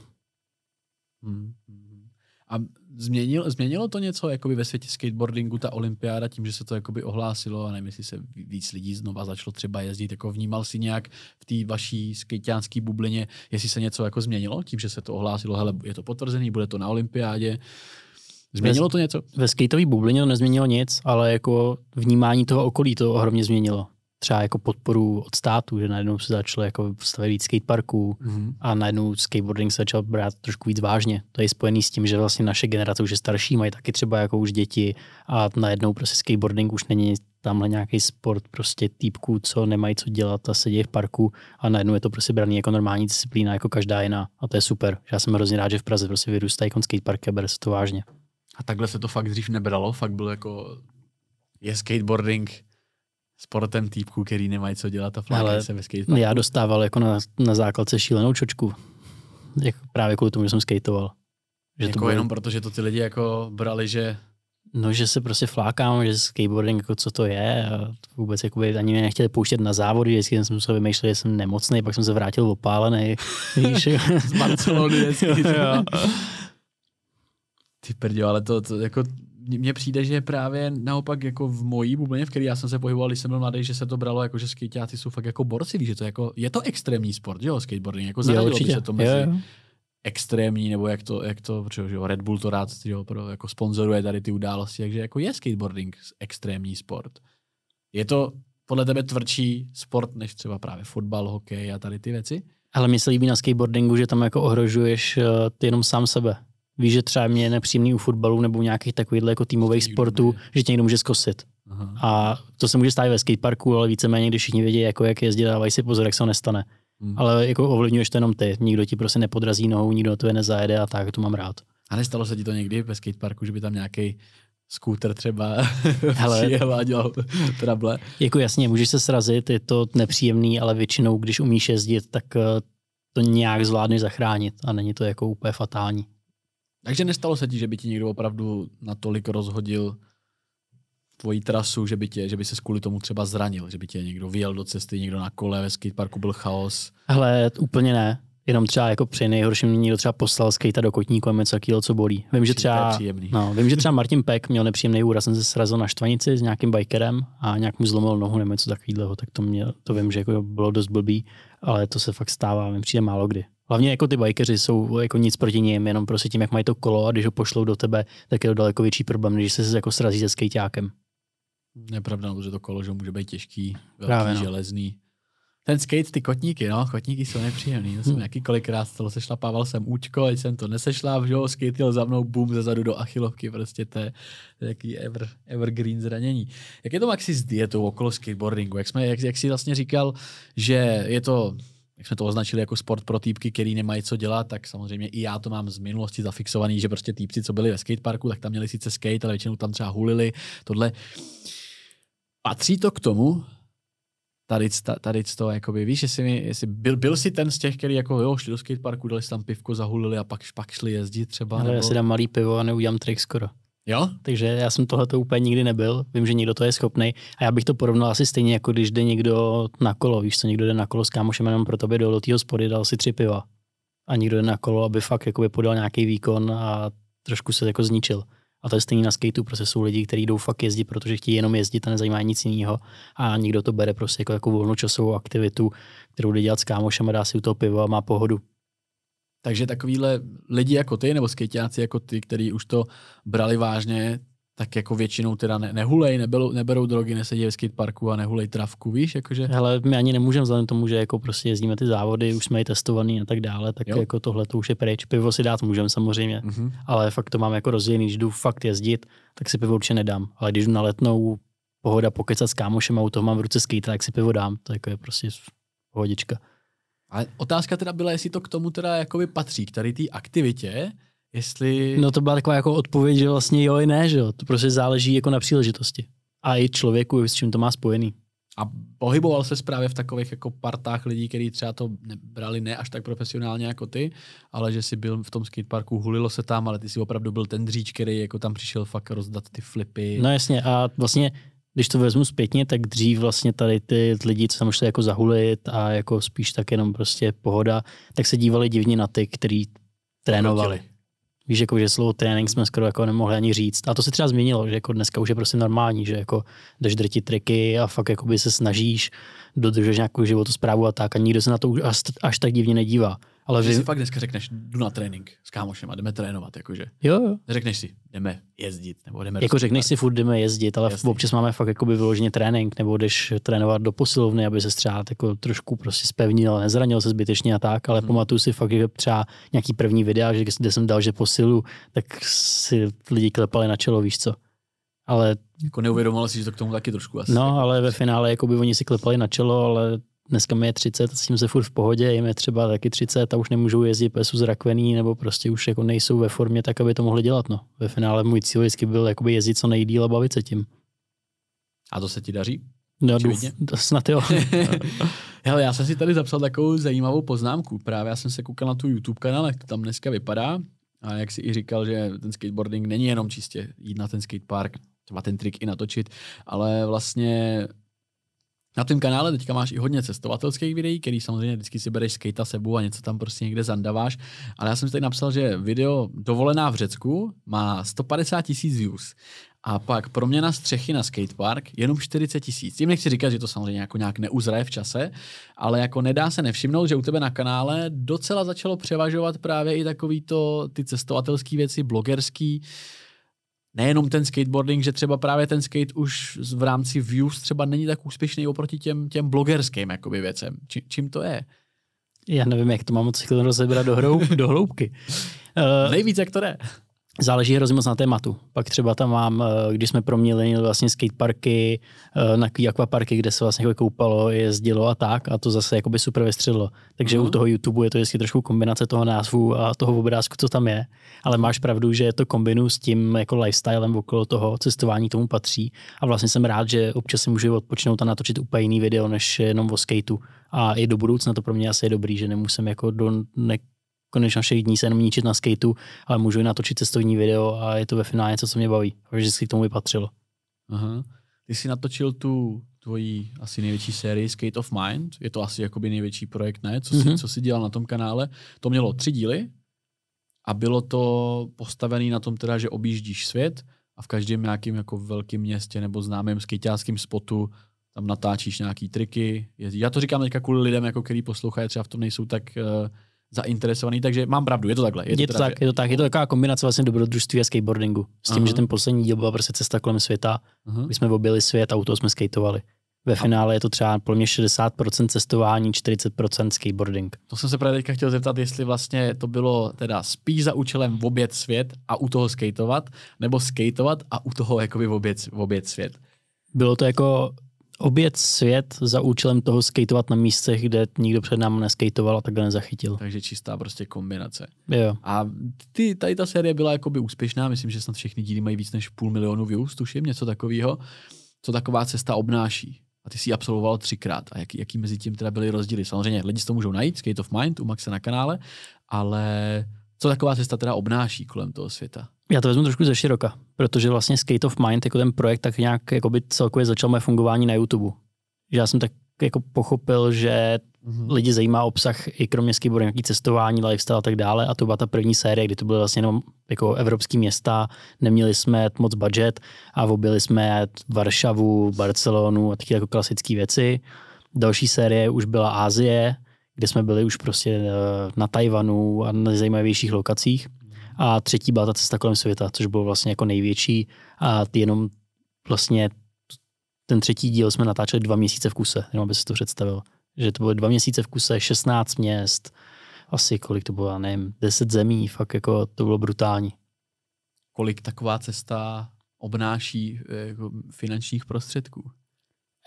Hmm. A změnilo, změnilo to něco jakoby ve světě skateboardingu, ta olympiáda, tím, že se to jakoby ohlásilo a nevím, jestli se ví- víc lidí znova začalo třeba jezdit, jako vnímal si nějak v té vaší skejťánské bublině, jestli se něco jako změnilo tím, že se to ohlásilo, hele, je to potvrzený, bude to na olympiádě. Změnilo to něco? Ve skateové bublině to nezměnilo nic, ale jako vnímání toho okolí to ohromně změnilo. Třeba jako podporu od státu, že najednou se začalo jako stavět víc skateparků Mm-hmm. a najednou skateboarding se začal brát trošku víc vážně. To je spojený s tím, že vlastně naše generace už je starší, mají taky třeba jako už děti a najednou prostě skateboarding už není tamhle nějaký sport prostě týpků, co nemají co dělat a sedí v parku a najednou je to prostě braný jako normální disciplína, jako každá jiná a to je super. Já jsem hrozně rád, že v Praze prostě vyrůstají kon skateparky a bere se to vážně. A takhle se to fakt dřív nebralo, fakt byl jako, je skateboarding sportem týpků, který nemají co dělat a flákají se ve skateparku. Já dostával jako na, na základce šílenou čočku. Jako právě kvůli tomu, že jsem skateoval. Že jako bylo- jenom protože to ty lidi jako brali, že No, že se prostě flákám, že skateboarding, jako co to je a vůbec jakoby, ani mě nechtěli pouštět na závody, vždycky jsem si musel vymýšlet, že jsem nemocný, pak jsem se vrátil opálený, <laughs> víš. z Barcelony vždycky. <laughs> Jo. Ty prdě, ale to, to jako mně přijde, že právě naopak jako v mojí bublině, v které já jsem se pohyboval, když jsem byl mladý, že se to bralo jako, že skateáci jsou fakt jako borci, víš, že to je, jako, je to extrémní sport, že jo, skateboarding, jako zaradilo by se to mezi jo. extrémní, nebo jak to, jak to, protože jo, Red Bull to rád jo, pro, jako sponzoruje tady ty události, takže jako je skateboarding extrémní sport. Je to podle tebe tvrdší sport, než třeba právě fotbal, hokej a tady ty věci? Ale mně se líbí na skateboardingu, že tam jako ohrožuješ uh, ty jenom sám sebe. Víš, že třeba mě je nepříjemný u fotbalu nebo nějakých takových jako týmových sportů, že tě někdo může zkosit. Aha. A to se může stát ve skateparku, ale víceméně, když všichni vědí, jako jak jezdit, dávají si pozor, jak se to nestane. Hmm. Ale jako ovlivňuješ to jenom ty. Nikdo ti prostě nepodrazí nohou, nikdo to je nezajede a tak, to mám rád. A nestalo se ti to někdy ve skateparku, že by tam nějaký skúter třeba <laughs> Hele, přijel a dělal trable. Jako jasně, můžeš se srazit, je to nepříjemný, ale většinou, když umíš jezdit, tak eh, to nějak zvládneš zachránit a není to jako úplně fatální. Takže nestalo se ti, že by ti někdo opravdu natolik rozhodil tvoji trasu, že by, tě, že by se kvůli tomu třeba zranil, že by tě někdo vyjel do cesty, někdo na kole, ve skateparku byl chaos? Hele, úplně ne jenom třeba jako při nejhorším někdo třeba poslal skejta do kotníku a něco takového, co bolí. Vím, že třeba, no, vím, že třeba Martin Peck měl nepříjemný úraz, jsem se srazil na štvanici s nějakým bikerem a nějak mu zlomil nohu nebo něco takového, tak to, mě, to vím, že jako bylo dost blbý, ale to se fakt stává, mi přijde málo kdy. Hlavně jako ty bikeři jsou jako nic proti ním, jenom prostě tím, jak mají to kolo a když ho pošlou do tebe, tak je to daleko větší problém, než se jako srazí se skejťákem. Nepravda, protože to kolo že může být těžký, velký, Právě, no. železný. Ten skate, ty kotníky, no, kotníky jsou nepříjemný. To jsem hmm. jakýkolikrát stalo, sešlapával jsem účko, ať jsem to nesešláp, že jo, skate jel za mnou, boom, zezadu do achilovky, prostě to je, to je jaký ever, evergreen zranění. Jak je to Maxi s dietou okolo skateboardingu? Jak, jsme, jak, jak jsi vlastně říkal, že je to jak jsme to označili jako sport pro týpky, který nemají co dělat, tak samozřejmě i já to mám z minulosti zafixovaný, že prostě týpci, co byli ve skateparku, tak tam měli sice skate, ale většinou tam třeba hulili, tohle. Patří to k tomu, tady, tady to, jakoby, víš, jestli, mi, jestli byl, byl jsi ten z těch, který jako, jo, šli do skateparku, dali si tam pivko, zahulili a pak, pak šli jezdit třeba. Ale nebo... já si dám malý pivo a neudělám trik skoro. Jo? Takže já jsem tohle to úplně nikdy nebyl. Vím, že někdo to je schopný. A já bych to porovnal asi stejně, jako když jde někdo na kolo. Víš co, někdo jde na kolo s kámošem jenom pro tobě do té hospody, dal si tři piva. A někdo jde na kolo, aby fakt jakoby podal nějaký výkon a trošku se jako zničil. A to je stejný na skateu, prostě jsou lidi, kteří jdou fakt jezdit, protože chtějí jenom jezdit a nezajímá nic jiného. A někdo to bere prostě jako, jako volnočasovou aktivitu, kterou jde dělat s kámošem a dá si u toho pivo a má pohodu. Takže takovýhle lidi jako ty, nebo skejťáci jako ty, kteří už to brali vážně, tak jako většinou teda ne, nehulej, neberou, neberou drogy, nesedí ve skateparku a nehulej travku, víš, jakože? Hele, my ani nemůžeme vzhledem tomu, že jako prostě jezdíme ty závody, už jsme i testovaný a tak dále, tak jo. jako tohle to už je pryč. Pivo si dát můžeme samozřejmě, mm-hmm. ale fakt to mám jako rozdělený, když jdu fakt jezdit, tak si pivo určitě nedám, ale když jdu na letnou pohoda pokecat s kámošem a u toho mám v ruce skate, tak si pivo dám, to jako je prostě pohodička. Ale otázka teda byla, jestli to k tomu teda jakoby patří, k tady té aktivitě, Jestli... No to byla taková jako odpověď, že vlastně jo i ne, že jo. To prostě záleží jako na příležitosti. A i člověku, s čím to má spojený. A pohyboval se právě v takových jako partách lidí, kteří třeba to brali ne až tak profesionálně jako ty, ale že si byl v tom skateparku, hulilo se tam, ale ty si opravdu byl ten dříč, který jako tam přišel fakt rozdat ty flipy. No jasně a vlastně když to vezmu zpětně, tak dřív vlastně tady ty lidi, co tam šli jako zahulit a jako spíš tak jenom prostě pohoda, tak se dívali divně na ty, kteří trénovali. Víš, jako, že slovo trénink jsme skoro jako nemohli ani říct. A to se třeba změnilo, že jako dneska už je prostě normální, že jako jdeš drtit triky a fakt jako by se snažíš, dodržet nějakou životosprávu a tak a nikdo se na to už až, až tak divně nedívá. Ale že vy... si fakt dneska řekneš, jdu na trénink s kámošem a jdeme trénovat, jakože. Jo, jo. Řekneš si, jdeme jezdit, nebo jdeme Jako řekneš si, furt jdeme jezdit, ale Jasný. občas máme fakt jakoby vyloženě trénink, nebo jdeš trénovat do posilovny, aby se třeba jako trošku prostě spevnil, nezranil se zbytečně a tak, ale hmm. pamatuju si fakt, že třeba nějaký první videa, že kde jsem dal, že posilu, tak si lidi klepali na čelo, víš co. Ale jako neuvědomoval si, že to k tomu taky trošku asi. No, jako ale ve finále jako by oni si klepali na čelo, ale dneska mi je 30, s tím se furt v pohodě, jim je třeba taky 30 a už nemůžou jezdit, protože jsou zrakvený nebo prostě už jako nejsou ve formě tak, aby to mohli dělat. No. Ve finále můj cíl vždycky byl jakoby jezdit co nejdíl a bavit se tím. A to se ti daří? No, důf, to snad jo. <laughs> Hele, já jsem si tady zapsal takovou zajímavou poznámku. Právě já jsem se koukal na tu YouTube kanál, jak to tam dneska vypadá. A jak si i říkal, že ten skateboarding není jenom čistě jít na ten skatepark, třeba ten trik i natočit, ale vlastně Na tom kanále teďka máš i hodně cestovatelských videí, který samozřejmě vždycky si bereš skate sebou a něco tam prostě někde zandaváš. Ale já jsem si tady napsal, že video Dovolená v Řecku má 150 tisíc views. A pak proměna střechy na skatepark jenom 40 tisíc. Tím nechci říkat, že to samozřejmě jako nějak neuzraje v čase, ale jako nedá se nevšimnout, že u tebe na kanále docela začalo převažovat právě i takový to, ty cestovatelské věci, blogerský, nejenom ten skateboarding, že třeba právě ten skate už v rámci views třeba není tak úspěšný oproti těm, těm blogerským jakoby věcem. Či, čím to je? Já nevím, jak to mám moc rozebrat do, hrou, do hloubky. Uh, Nejvíc, jak to jde. Záleží hrozně moc na tématu. Pak třeba tam mám, eh, když jsme proměnili vlastně skateparky eh, na akvaparky, kde se vlastně jako koupalo, jezdilo a tak, a to zase jakoby super vystřelilo. Takže uh-huh. u toho YouTube je to vždycky trošku kombinace toho názvu a toho obrázku, co tam je. Ale máš pravdu, že to kombinu s tím jako lifestylem okolo toho cestování tomu patří. A vlastně jsem rád, že občas si můžu odpočinout a natočit úplně jiný video, než jenom o skateu. A i do budoucna to pro mě asi je dobrý, že nemusím jako do ne- konec našich dní se jenom ničit na skateu, ale můžu i natočit cestovní video a je to ve finále něco, co mě baví. A vždycky k tomu by patřilo. Aha. Ty jsi natočil tu tvoji asi největší sérii Skate of Mind. Je to asi jakoby největší projekt, ne? Co jsi, mm-hmm. co jsi dělal na tom kanále. To mělo tři díly a bylo to postavené na tom teda, že objíždíš svět a v každém nějakém jako velkém městě nebo známém skateáckém spotu tam natáčíš nějaký triky. Já to říkám teďka kvůli lidem, jako který poslouchají, třeba v tom nejsou tak uh, zainteresovaný, takže mám pravdu, je to takhle. Je to, je to tak, je to tak, je to taková kombinace vlastně dobrodružství a skateboardingu. S tím, Aha. že ten poslední díl byla prostě cesta kolem světa, Aha. my jsme objeli svět a u toho jsme skateovali. Ve finále je to třeba pro mě 60% cestování, 40% skateboarding. To jsem se právě teďka chtěl zeptat, jestli vlastně to bylo teda spíš za účelem obět svět a u toho skateovat, nebo skateovat a u toho jakoby obět, obět svět. Bylo to jako obět svět za účelem toho skateovat na místech, kde nikdo před námi neskejtoval a takhle nezachytil. Takže čistá prostě kombinace. Jo. A ty, tady ta série byla jakoby úspěšná, myslím, že snad všechny díly mají víc než půl milionu views, tuším, něco takového. Co taková cesta obnáší? A ty si ji absolvoval třikrát. A jaký, jaký mezi tím teda byly rozdíly? Samozřejmě lidi to můžou najít, Skate of Mind u Maxe na kanále, ale co taková cesta teda obnáší kolem toho světa? Já to vezmu trošku ze široka, protože vlastně Skate of Mind, jako ten projekt, tak nějak by celkově začal moje fungování na YouTube. Já jsem tak jako pochopil, že mm-hmm. lidi zajímá obsah i kromě skateboardu, nějaký cestování, lifestyle a tak dále. A to byla ta první série, kdy to byly vlastně jenom jako evropský města, neměli jsme moc budget a objeli jsme Varšavu, Barcelonu a taky jako klasické věci. Další série už byla Ázie, kde jsme byli už prostě eh, na Tajvanu a na nejzajímavějších lokacích. A třetí byla ta cesta kolem světa, což bylo vlastně jako největší a jenom vlastně ten třetí díl jsme natáčeli dva měsíce v kuse, jenom aby si to představil. Že to bylo dva měsíce v kuse, 16 měst, asi kolik to bylo, nevím, 10 zemí, fakt jako to bylo brutální. Kolik taková cesta obnáší eh, jako finančních prostředků?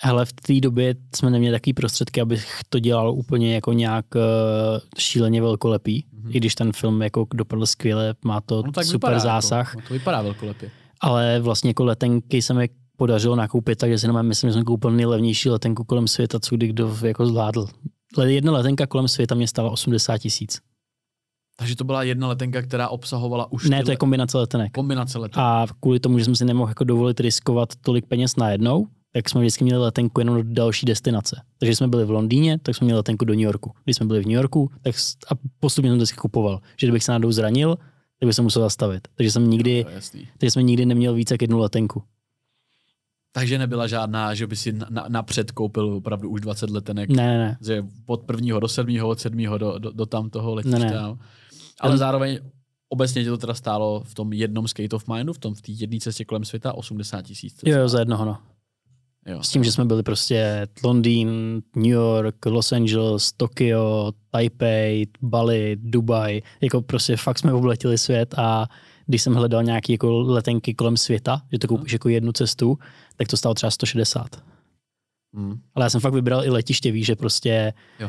Ale v té době jsme neměli takový prostředky, abych to dělal úplně jako nějak uh, šíleně velkolepý. Mm-hmm. I když ten film jako dopadl skvěle, má to no, tak super vypadá, zásah. Jako, to vypadá velkolepě. Ale vlastně jako letenky se mi podařilo nakoupit, takže si jenom myslím, že jsem koupil nejlevnější letenku kolem světa, co kdy kdo jako zvládl. Jedna letenka kolem světa mě stála 80 tisíc. Takže to byla jedna letenka, která obsahovala už... Ne, to je kombinace letenek. Kombinace letenek. A kvůli tomu, že jsem si nemohl jako dovolit riskovat tolik peněz najednou, tak jsme vždycky měli letenku jenom do další destinace. Takže jsme byli v Londýně, tak jsme měli letenku do New Yorku. Když jsme byli v New Yorku, tak a postupně jsem vždycky kupoval. Že kdybych se náhodou zranil, tak bych se musel zastavit. Takže jsem nikdy, no, takže jsme nikdy neměl více jak jednu letenku. Takže nebyla žádná, že by si na, napřed koupil opravdu už 20 letenek. Ne, ne, ne. Že od prvního do sedmého, od sedmého do, do, do tam toho letíš ne, ne. tam. Ale zároveň obecně tě to teda stálo v tom jednom Skate of Mindu, v tom v té jedné cestě kolem světa 80 tisíc. Jo, jo, za jednoho, no. Jo. S tím, že jsme byli prostě Londýn, New York, Los Angeles, Tokio, Taipei, Bali, Dubaj, jako prostě fakt jsme obletili svět a když jsem hledal nějaké jako letenky kolem světa, že to koupíš jako jednu cestu, tak to stalo třeba 160. Mm. Ale já jsem fakt vybral i letiště, víš, že prostě uh,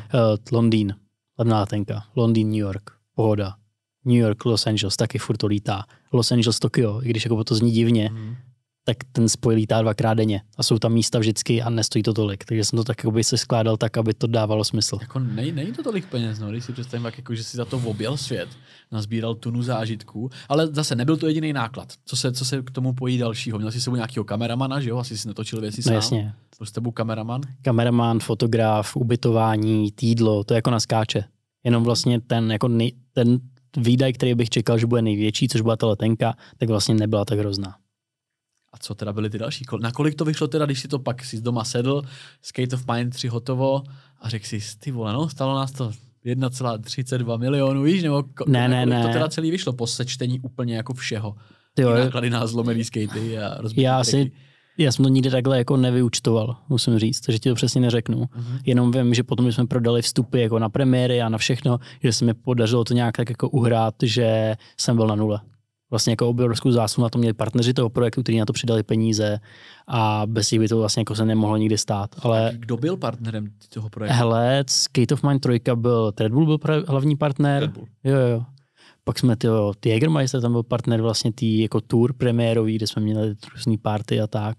Londýn, levná letenka, Londýn, New York, pohoda, New York, Los Angeles, taky furt to lítá. Los Angeles, Tokio, i když jako to zní divně, mm tak ten spoj lítá dvakrát denně a jsou tam místa vždycky a nestojí to tolik. Takže jsem to tak by se skládal tak, aby to dávalo smysl. Jako nej, není to tolik peněz, no, když si představím, jak jako, že si za to objel svět, nazbíral tunu zážitků, ale zase nebyl to jediný náklad. Co se, co se k tomu pojí dalšího? Měl jsi sebou nějakého kameramana, že jo? Asi si netočil věci No sám. jasně. Byl s tebou kameraman? Kameraman, fotograf, ubytování, týdlo, to je jako na skáče. Jenom vlastně ten, jako nej, ten výdaj, který bych čekal, že bude největší, což byla ta letenka, tak vlastně nebyla tak hrozná. A co teda byly ty další? Kol- Na kolik to vyšlo teda, když si to pak si z doma sedl, Skate of Pine 3 hotovo a řekl si, ty vole, no, stalo nás to 1,32 milionů, víš, nebo ko- Ne, ne, to ne. teda celý vyšlo po sečtení úplně jako všeho. Ty Jo, náklady na zlomený skatey a rozbitý já treky. si, já jsem to nikdy takhle jako nevyučtoval, musím říct, takže ti to přesně neřeknu. Mhm. Jenom vím, že potom, když jsme prodali vstupy jako na premiéry a na všechno, že se mi podařilo to nějak tak jako uhrát, že jsem byl na nule. Vlastně jako obrovskou zásluhu na to měli partneři toho projektu, kteří na to přidali peníze a bez nich by to vlastně jako se nemohlo nikdy stát. Ale Kdo byl partnerem toho projektu? hele, Skate of Mine 3 byl, Red Bull byl pra- hlavní partner. Red Bull. Jo, jo. Pak jsme ty, ty Jägermeister, tam byl partner vlastně tý jako tour premiérový, kde jsme měli různý party a tak.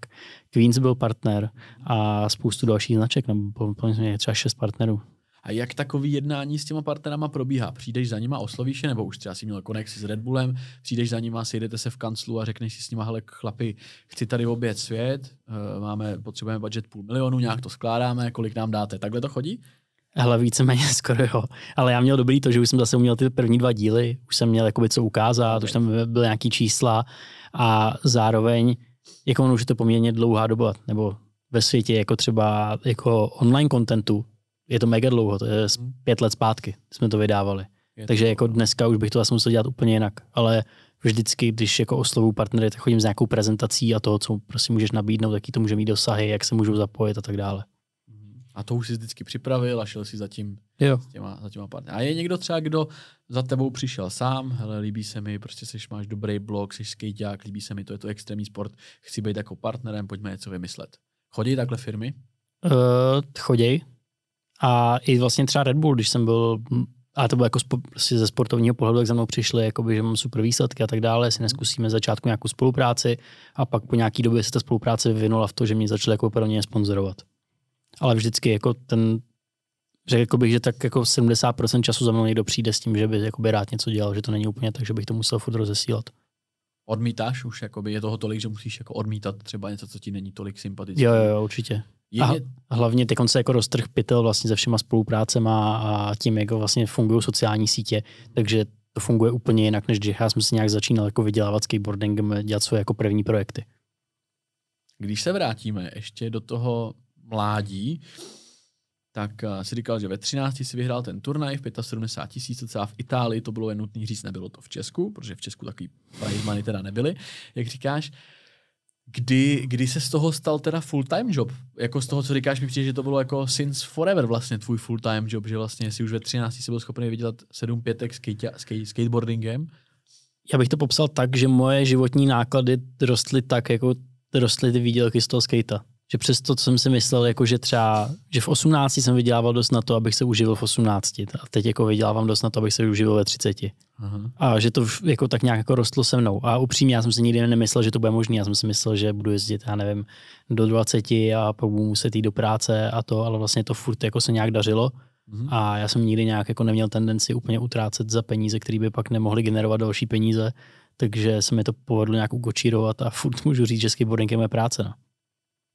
Queens byl partner a spoustu dalších značek, nebo po- po- jsme měli třeba šest partnerů. A jak takový jednání s těma partnerama probíhá? Přijdeš za nima, oslovíš je, nebo už třeba si měl konexi s Red Bullem, přijdeš za nima, sejdete se v kanclu a řekneš si s nima, hele chlapi, chci tady obět svět, eh, máme, potřebujeme budget půl milionu, nějak to skládáme, kolik nám dáte. Takhle to chodí? Hele, víceméně <laughs> skoro jo. Ale já měl dobrý to, že už jsem zase uměl ty první dva díly, už jsem měl jakoby co ukázat, už tam byly nějaký čísla a zároveň, jako on už je to poměrně dlouhá doba, nebo ve světě jako třeba jako online contentu, je to mega dlouho, to je z Mhm. pět let zpátky, jsme to vydávali. Je Takže to- jako dneska už bych to asi musel dělat úplně jinak, ale vždycky, když jako oslovu partnery, tak chodím s nějakou prezentací a toho, co prostě můžeš nabídnout, jaký to může mít dosahy, jak se můžou zapojit a tak dále. A to už jsi vždycky připravil a šel si za tím Jo. s těma, za těma partnery. A je někdo třeba, kdo za tebou přišel sám, hele, líbí se mi, prostě seš, máš dobrý blog, jsi skejťák, líbí se mi, to je to extrémní sport, chci být jako partnerem, pojďme něco vymyslet. Chodí takhle firmy? Uh, choděj. A i vlastně třeba Red Bull, když jsem byl, a to bylo jako spo, prostě ze sportovního pohledu, tak za mnou přišli, jakoby, že mám super výsledky a tak dále, jestli neskusíme začátku nějakou spolupráci a pak po nějaký době se ta spolupráce vyvinula v to, že mě začali jako opravdu sponzorovat. Ale vždycky jako ten, řekl bych, že tak jako 70% času za mnou někdo přijde s tím, že by jakoby rád něco dělal, že to není úplně tak, že bych to musel furt rozesílat. Odmítáš už, jakoby je toho tolik, že musíš jako odmítat třeba něco, co ti není tolik sympatické. Jo, jo, jo, určitě. Je, A hlavně teď se jako roztrh pytel vlastně se všema spoluprácema a tím, jak vlastně fungují sociální sítě, takže to funguje úplně jinak, než když já jsem si nějak začínal jako vydělávat skateboardingem, dělat svoje jako první projekty. Když se vrátíme ještě do toho mládí, tak uh, si říkal, že ve 13 si vyhrál ten turnaj v 75 tisíc, docela v Itálii, to bylo jen nutný říct, nebylo to v Česku, protože v Česku takový prize money teda nebyly, jak říkáš. Kdy, kdy se z toho stal teda full-time job? Jako z toho, co říkáš, mi přijde, že to bylo jako since forever vlastně tvůj full-time job, že vlastně si už ve 13 si byl schopný vydělat 7 pětek skate, skate, skateboardingem. Já bych to popsal tak, že moje životní náklady rostly tak, jako rostly ty výdělky z toho skata. Že přesto, co jsem si myslel, jako že třeba, že v 18 jsem vydělával dost na to, abych se uživil v 18. A teď jako vydělávám dost na to, abych se uživil ve 30. Aha. A že to jako tak nějak jako rostlo se mnou. A upřímně, já jsem si nikdy nemyslel, že to bude možné. Já jsem si myslel, že budu jezdit, já nevím, do 20 a pak budu muset jít do práce a to, ale vlastně to furt jako se nějak dařilo. Mhm. A já jsem nikdy nějak jako neměl tendenci úplně utrácet za peníze, které by pak nemohly generovat další peníze. Takže se mi to povedlo nějak ukočírovat a furt můžu říct, že skateboarding je moje práce. No.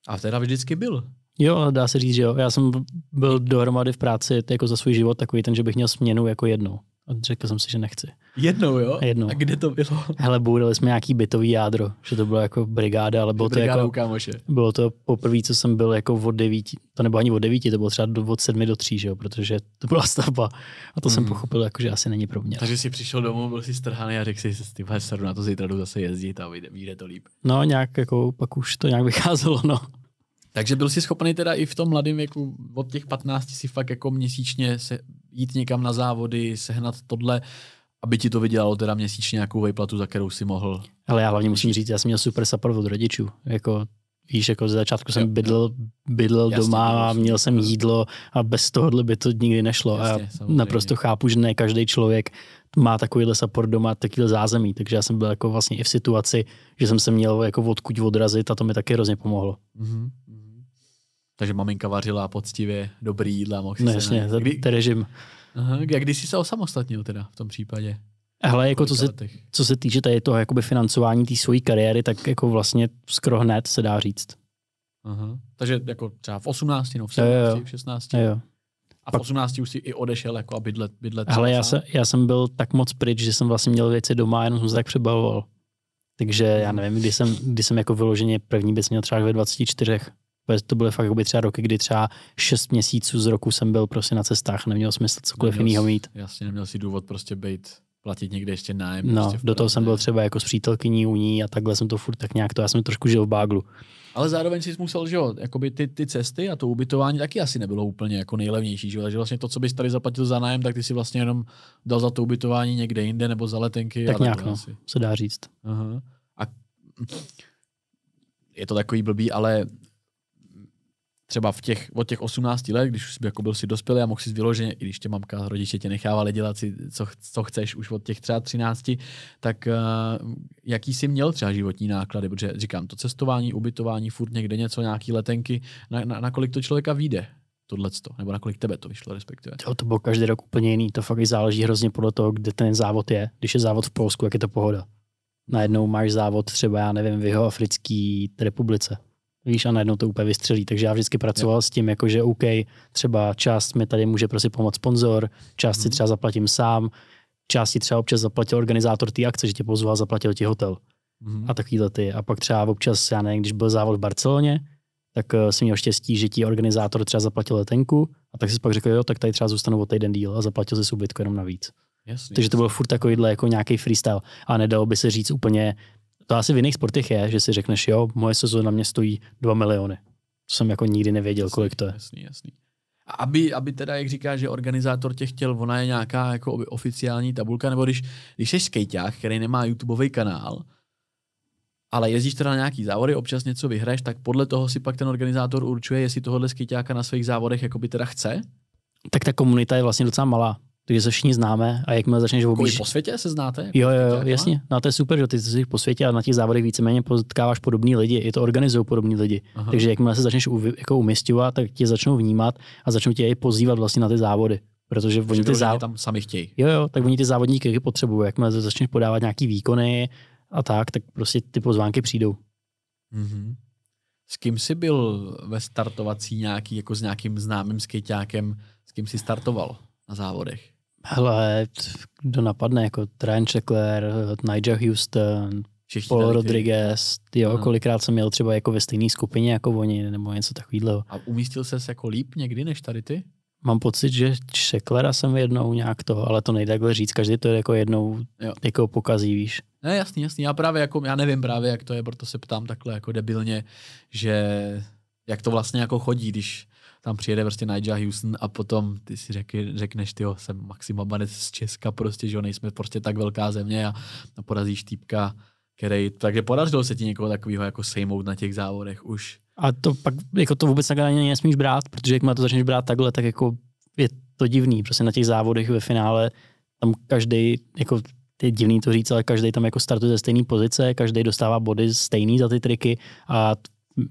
A teda vždycky byl. Jo, dá se říct, že jo. Já jsem byl dohromady v práci jako za svůj život takový ten, že bych měl směnu jako jednou. A řekl jsem si, že nechci. Jednou, jo? Jednou. A kde to bylo? Hele, budovali jsme nějaký bytový jádro, že to bylo jako brigáda, ale bylo to Brigáda jako, kámoše. bylo to poprvé, co jsem byl jako od devíti, to nebo ani od devíti, to bylo třeba od sedmi do tří, že jo, protože to byla stavba a to mm. jsem Mhm. pochopil, jako, že asi není pro mě. Takže jsi přišel domů, byl jsi strhaný a řekl si, ty seru na to zítra jdu zase jezdit a vyjde, vyjde to líp. No nějak jako, pak už to nějak <laughs> vycházelo, no. Takže byl jsi schopný teda i v tom mladém věku od těch 15 si fakt jako měsíčně se jít někam na závody, sehnat tohle, aby ti to vydělalo teda měsíčně nějakou vejplatu, za kterou si mohl. Ale já hlavně musím říct, já jsem měl super support od rodičů. Jako Víš, jako ze začátku jsem bydlel, bydlel Jasně, doma a měl jsem jídlo a bez tohohle by to nikdy nešlo. Jasně, a samozřejmě. naprosto chápu, že ne každý člověk má takovýhle support doma, takovýhle zázemí, takže já jsem byl jako vlastně i v situaci, že jsem se měl jako odkud odrazit a to mi taky hrozně pomohlo. Mhm. mhm. Takže maminka vařila poctivě dobrý jídla, mohl si No jasně, na... za Kdy, ten režim. Aha, jak kdy jsi se osamostatnil teda v tom případě? Hele, jako co se, co se týče tady toho jakoby financování té své kariéry, tak jako vlastně skoro hned se dá říct. Aha. Takže jako třeba v 18, no v Jo, jo, 17, jo. v 16. Jo, jo. A v 18 už si i odešel jako a bydlet, bydlet Ale třeba já, se, já jsem byl tak moc pryč, že jsem vlastně měl věci doma, jenom jsem se tak přebavoval. Takže já nevím, kdy jsem, kdy jsem jako vyloženě první věc měl třeba ve 24. Protože To byly fakt jakoby třeba roky, kdy třeba 6 měsíců z roku jsem byl prostě na cestách, neměl smysl cokoliv Neměl jiného mít. Jasně, neměl si důvod prostě být, platit někde ještě nájem. No, prostě do toho jsem byl třeba jako s přítelkyní u ní a takhle jsem to furt tak nějak to, já jsem trošku žil v báglu. Ale zároveň si musel, že jo, jakoby ty, ty cesty a to ubytování taky asi nebylo úplně jako nejlevnější, že jo, takže vlastně to, co bys tady zaplatil za nájem, tak ty si vlastně jenom dal za to ubytování někde jinde nebo za letenky. Tak nějak, no, asi. se dá říct. Aha. A je to takový blbý, ale třeba v těch, od těch 18 let, když už jsi jako byl si dospělý a mohl si vyloženě, i když tě mamka, rodiče tě nechávali dělat si, co, co chceš už od těch třeba 13, tak uh, jaký jsi měl třeba životní náklady, protože říkám, to cestování, ubytování, furt někde něco, nějaký letenky, na, na, na kolik to člověka vyjde, tohleto, nebo na kolik tebe to vyšlo respektive. Jo, to bylo každý rok úplně jiný. To fakt záleží hrozně podle toho, kde ten závod je. Když je závod v Polsku, jak je to pohoda. Najednou máš závod třeba, já nevím, v jeho africké republice. Víš, a najednou to úplně vystřelí. Takže já vždycky pracoval s tím, jako že OK, třeba část mi tady může prostě pomoct sponzor, část si Mhm. třeba zaplatím sám, část si třeba občas zaplatil organizátor té akce, že tě pozval, zaplatil ti hotel Mhm. a takovýhle ty. A pak třeba občas, já nevím, když byl závod v Barceloně, tak uh, jsem měl štěstí, že ti organizátor třeba zaplatil letenku a tak si pak řekl, jo, tak tady třeba zůstanu o týden díl a zaplatil si ubytku jenom navíc. Jasný, Takže to bylo furt takovýhle jako nějaký freestyle a nedalo by se říct úplně, to asi v jiných sportech je, že si řekneš, jo, moje sezóna mě stojí 2 miliony. To jsem jako nikdy nevěděl, kolik to je. Jasný, jasný. A aby, aby teda, jak říká, že organizátor těch chtěl, ona je nějaká jako oficiální tabulka, nebo když, když jsi skejťák, který nemá YouTubeový kanál, ale jezdíš teda na nějaký závody, občas něco vyhraješ, tak podle toho si pak ten organizátor určuje, jestli tohohle skejťáka na svých závodech jakoby teda chce. Tak ta komunita je vlastně docela malá, takže se všichni známe a jakmile začneš Jako objíždět, po světě se znáte? jako Jo, jo, jo, skejťákama? jasně. No a to je super, že ty jsi po světě a na těch závodech víceméně potkáváš podobný lidi, i to organizují podobní lidi. Aha. Takže jakmile se začneš uvi, jako umisťovat, tak tě začnou vnímat a začnou tě i pozývat vlastně na ty závody. Protože oni ty závody, tam sami chtějí. jo, jo, tak oni ty závodníky potřebují. Jakmile začneš podávat nějaký výkony a tak, tak prostě ty pozvánky přijdou. Mhm. S kým jsi byl ve startovací nějaký, jako s nějakým známým skejťákem, s kým jsi startoval na závodech? Hele, kdo napadne, jako Trent Checkler, Nigel Houston, Všichni Paul Rodriguez, jo, Aha. kolikrát jsem měl třeba jako ve stejné skupině jako oni, nebo něco takového. A umístil ses jako líp někdy než tady ty? Mám pocit, že Šeklera jsem jednou nějak to, ale to nejde takhle říct, každý to jako jednou Jo. jako pokazí, víš. Ne, jasný, jasný. Já právě jako, já nevím právě, jak to je, proto se ptám takhle jako debilně, že jak to vlastně jako chodí, když tam přijede prostě Nigel Houston a potom ty si řeky, řekneš, ty jsem Maxima Banec z Česka prostě, že jo, nejsme prostě tak velká země a, a porazíš týpka, který, takže podařilo se ti někoho takového jako sejmout na těch závodech už. A to pak jako to vůbec takhle ani nesmíš brát, protože jakmile to začneš brát takhle, tak jako je to divný. Prostě na těch závodech ve finále tam každý jako je divný to říct, ale každý tam jako startuje ze stejné pozice, každý dostává body stejný za ty triky a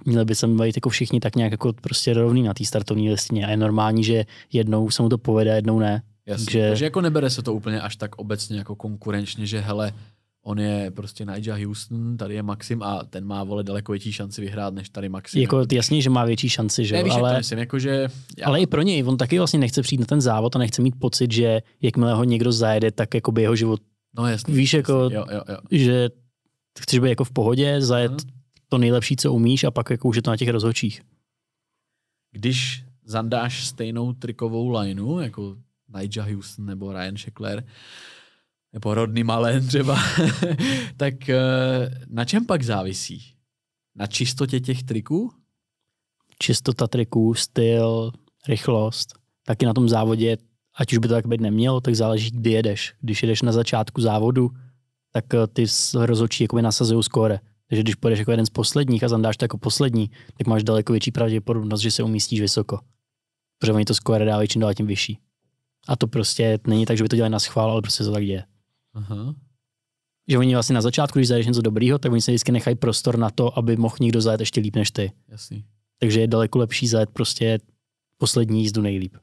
měli by se být jako všichni tak nějak jako prostě rovný na té startovní listině a je normální, že jednou se mu to povede, jednou ne. Jasně. Takže- Takže jako nebere se to úplně až tak obecně jako konkurenčně, že hele, on je prostě Nigel Houston, tady je Maxim a ten má vole daleko větší šanci vyhrát než tady Maxim. Jako jasně, že má větší šanci, že ne, jo, víš, ale... jak to myslím, jako že já, ale i pro něj, on taky vlastně nechce přijít na ten závod a nechce mít pocit, že jakmile ho někdo zajede, tak jako by jeho život, no jasný, víš, jako jasný, jo, jo, jo. že chceš být jako v pohodě, zajet Mhm. To nejlepší, co umíš a pak jako už je to na těch rozhodčích. Když zandáš stejnou trikovou lineu, jako Nigel Houston nebo Ryan Sheckler, nebo Rodney Malen třeba, <laughs> tak eh, na čem pak závisí? Na čistotě těch triků? Čistota triků, styl, rychlost, taky na tom závodě, ať už by to tak být nemělo, tak záleží, kdy jedeš. Když jedeš na začátku závodu, tak eh, ty rozhodčí jakoby nasazují skóre. Takže když půjdeš jako jeden z posledních a zandáš to jako poslední, tak máš daleko větší pravděpodobnost, že se umístíš vysoko. Protože oni to skóre dávají čím dál tím vyšší. A to prostě není tak, že by to dělali na schvál, ale prostě se to tak děje. Aha. Že oni vlastně na začátku, když zajdeš něco dobrýho, tak oni se vždycky nechají prostor na to, aby mohl někdo zajet ještě líp než ty. Jasný. Takže je daleko lepší zajet prostě poslední jízdu nejlíp.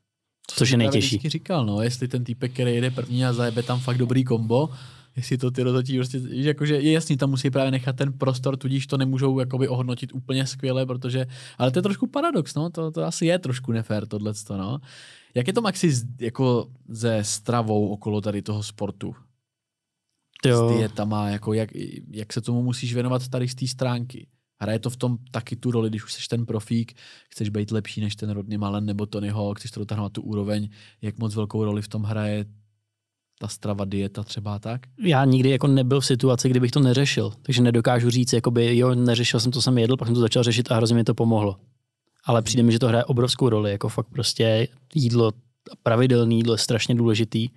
To Což je nejtěžší. říkal, no, jestli ten týpek, který jede první a zajebe tam fakt dobrý kombo, jestli to ty rozhodčí prostě, jakože je jasný, tam musí právě nechat ten prostor, tudíž to nemůžou jakoby ohodnotit úplně skvěle, protože, ale to je trošku paradox, no, to, to asi je trošku nefér tohleto, no. Jak je to Maxi s- jako ze stravou okolo tady toho sportu? S Jo, dietama, jako jak, jak se tomu musíš věnovat tady z té stránky? Hraje to v tom taky tu roli, když už jsi ten profík, chceš být lepší než ten Rodney Malen nebo Tony Hawk, chceš to dotáhnout na tu úroveň, jak moc velkou roli v tom hraje ta strava, dieta třeba tak? já nikdy jako nebyl v situaci, kdybych to neřešil. Takže nedokážu říct, jakoby, jo, neřešil jsem to, jsem jedl, pak jsem to začal řešit a hrozně mi to pomohlo. Ale přijde mi, že to hraje obrovskou roli, jako fakt prostě jídlo, pravidelné jídlo je strašně důležitý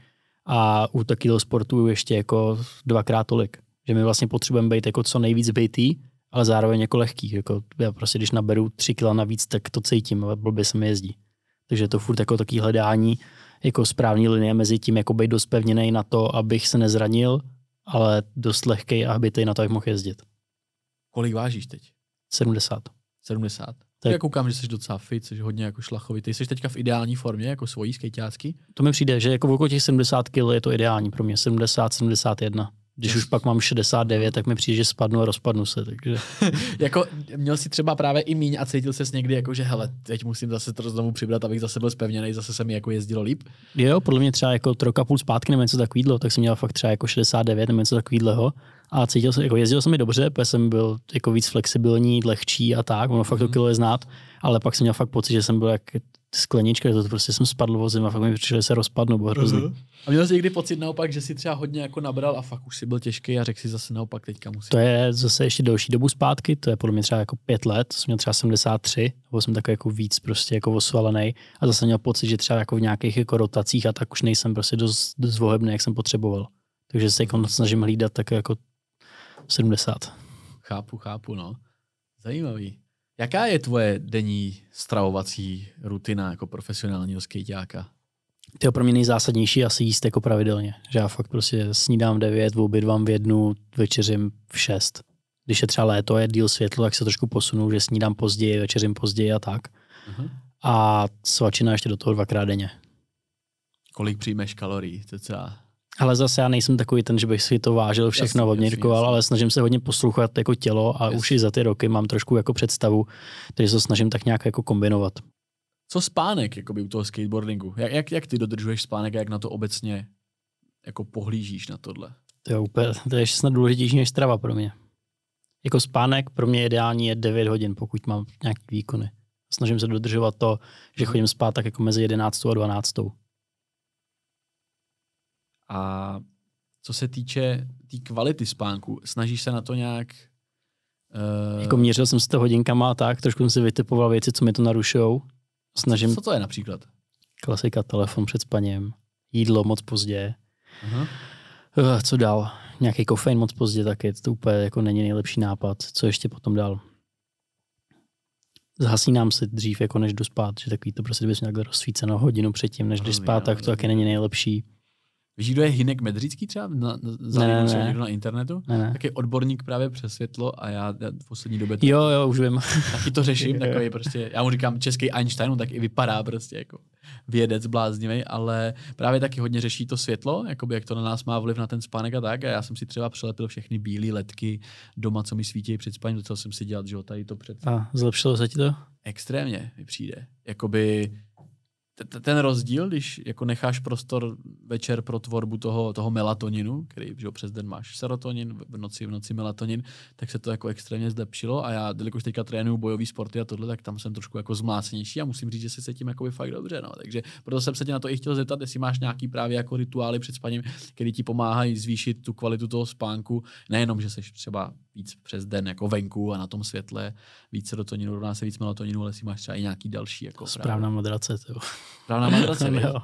a u takového sportu ještě jako dvakrát tolik. Že my vlastně potřebujeme být jako co nejvíc bejtý, ale zároveň jako lehký. Jako já prostě, když naberu tři kila navíc, tak to cítím, blbě se mi jezdí. Takže je to furt jako takové hledání jako správný linie mezi tím, jako být dost pevněný na to, abych se nezranil, ale dost lehký, aby ty na to jak mohl jezdit. Kolik vážíš teď? 70. 70? Tak. Já koukám, že jsi docela fit, jsi hodně jako šlachovitý. Jsi teďka v ideální formě, jako svojí skejťácký? To mi přijde, že jako okolo těch 70 kg je to ideální pro mě. 70, 71. Když Yes. už pak mám 69, tak mi přijde, že spadnu a rozpadnu se. Takže <laughs> jako měl jsi třeba právě i míň a cítil ses někdy jako, že hele, teď musím zase to znovu přibrat, abych zase byl spevněný, zase se mi jako jezdilo líp. jo, podle mě třeba jako troka půl zpátky nebo něco takového, tak jsem měl fakt třeba jako 69 nebo něco takového. A cítil jsem, jako jezdil jsem mi dobře, protože jsem byl jako víc flexibilní, lehčí a tak, ono fakt to Mhm. kilo je znát, ale pak jsem měl fakt pocit, že jsem byl jak sklenička, že to prostě jsem spadl vozem a fakt mi přišlo, že se rozpadnu, bylo hrozný. Mhm. A měl jsi někdy pocit naopak, že si třeba hodně jako nabral a fakt už si byl těžký a řekl si zase naopak teďka musím. To je zase ještě delší dobu zpátky, to je podle mě třeba jako pět let, jsem měl třeba 73, byl jsem takový jako víc prostě jako osvalený a zase měl pocit, že třeba jako v nějakých jako rotacích a tak už nejsem prostě dost, dost vohebný, jak jsem potřeboval. Takže se jako snažím hlídat tak jako 70. Chápu, chápu, no. Zajímavý. Jaká je tvoje denní stravovací rutina jako profesionálního skejťáka? To je pro mě nejzásadnější asi jíst jako pravidelně. Že já fakt prostě snídám v 9, obědvám v jednu, večeřím v 6. Když je třeba léto, je díl světlo, tak se trošku posunu, že snídám později, večeřím později a tak. Uh-huh. A svačina ještě do toho dvakrát denně. Kolik přijmeš kalorií? To třeba... Ale zase já nejsem takový ten, že bych si to vážil všechno, jasně, rikoval, jasně. ale snažím se hodně poslouchat jako tělo a Jasně. už i za ty roky mám trošku jako představu, takže se snažím tak nějak jako kombinovat. Co spánek jakoby, u toho skateboardingu? Jak, jak, jak ty dodržuješ spánek a jak na to obecně jako pohlížíš na tohle? To je úplně, to je snad důležitější než strava pro mě. Jako spánek pro mě ideální je 9 hodin, pokud mám nějaký výkony. Snažím se dodržovat to, že chodím spát tak jako mezi 11 a 12. A co se týče té tý kvality spánku, snažíš se na to nějak... Uh, Jako měřil jsem si to hodinkama a tak, trošku jsem si vytipoval věci, co mi to narušou. Snažím Co to je například? klasika, telefon před spaním, jídlo moc pozdě, Aha. Uh, co dál? Nějaký kofein moc pozdě taky, to úplně jako není nejlepší nápad. Co ještě potom dál? Zhasínám se dřív, jako než jdu spát, že takový to prostě, kdybys měl takhle rozsvíceno hodinu předtím, než jdeš spát, tak to taky není nejlepší. Víš, kdo je Hinek Medrický třeba? Na, na, ne, ne. někdo na internetu? Ne, ne. Tak je odborník právě přes světlo a já, já v poslední době to, Jo, jo, už vím. taky to řeším, <laughs> takový prostě, já mu říkám český Einstein, on tak i vypadá prostě jako vědec bláznivý, ale právě taky hodně řeší to světlo, jakoby jak to na nás má vliv na ten spánek a tak. A já jsem si třeba přelepil všechny bílé ledky doma, co mi svítí před spaním, docela jsem si dělat, že jo, tady to před A zlepšilo se ti to? extrémně mi přijde. Jakoby ten rozdíl, když jako necháš prostor večer pro tvorbu toho, toho melatoninu, který že přes den máš serotonin, v noci, v noci melatonin, tak se to jako extrémně zlepšilo a já, jelikož teďka trénuju bojový sporty a tohle, tak tam jsem trošku jako zmlácenější a musím říct, že se cítím jako fakt dobře. No. Takže proto jsem se tě na to i chtěl zeptat, jestli máš nějaký právě jako rituály před spaním, který ti pomáhají zvýšit tu kvalitu toho spánku, nejenom, že jsi třeba víc přes den jako venku a na tom světle, víc serotoninu, rovná se víc melatoninu, ale si máš třeba i nějaký další. Jako Správná madrace. To. Správná madrace, <laughs> jo.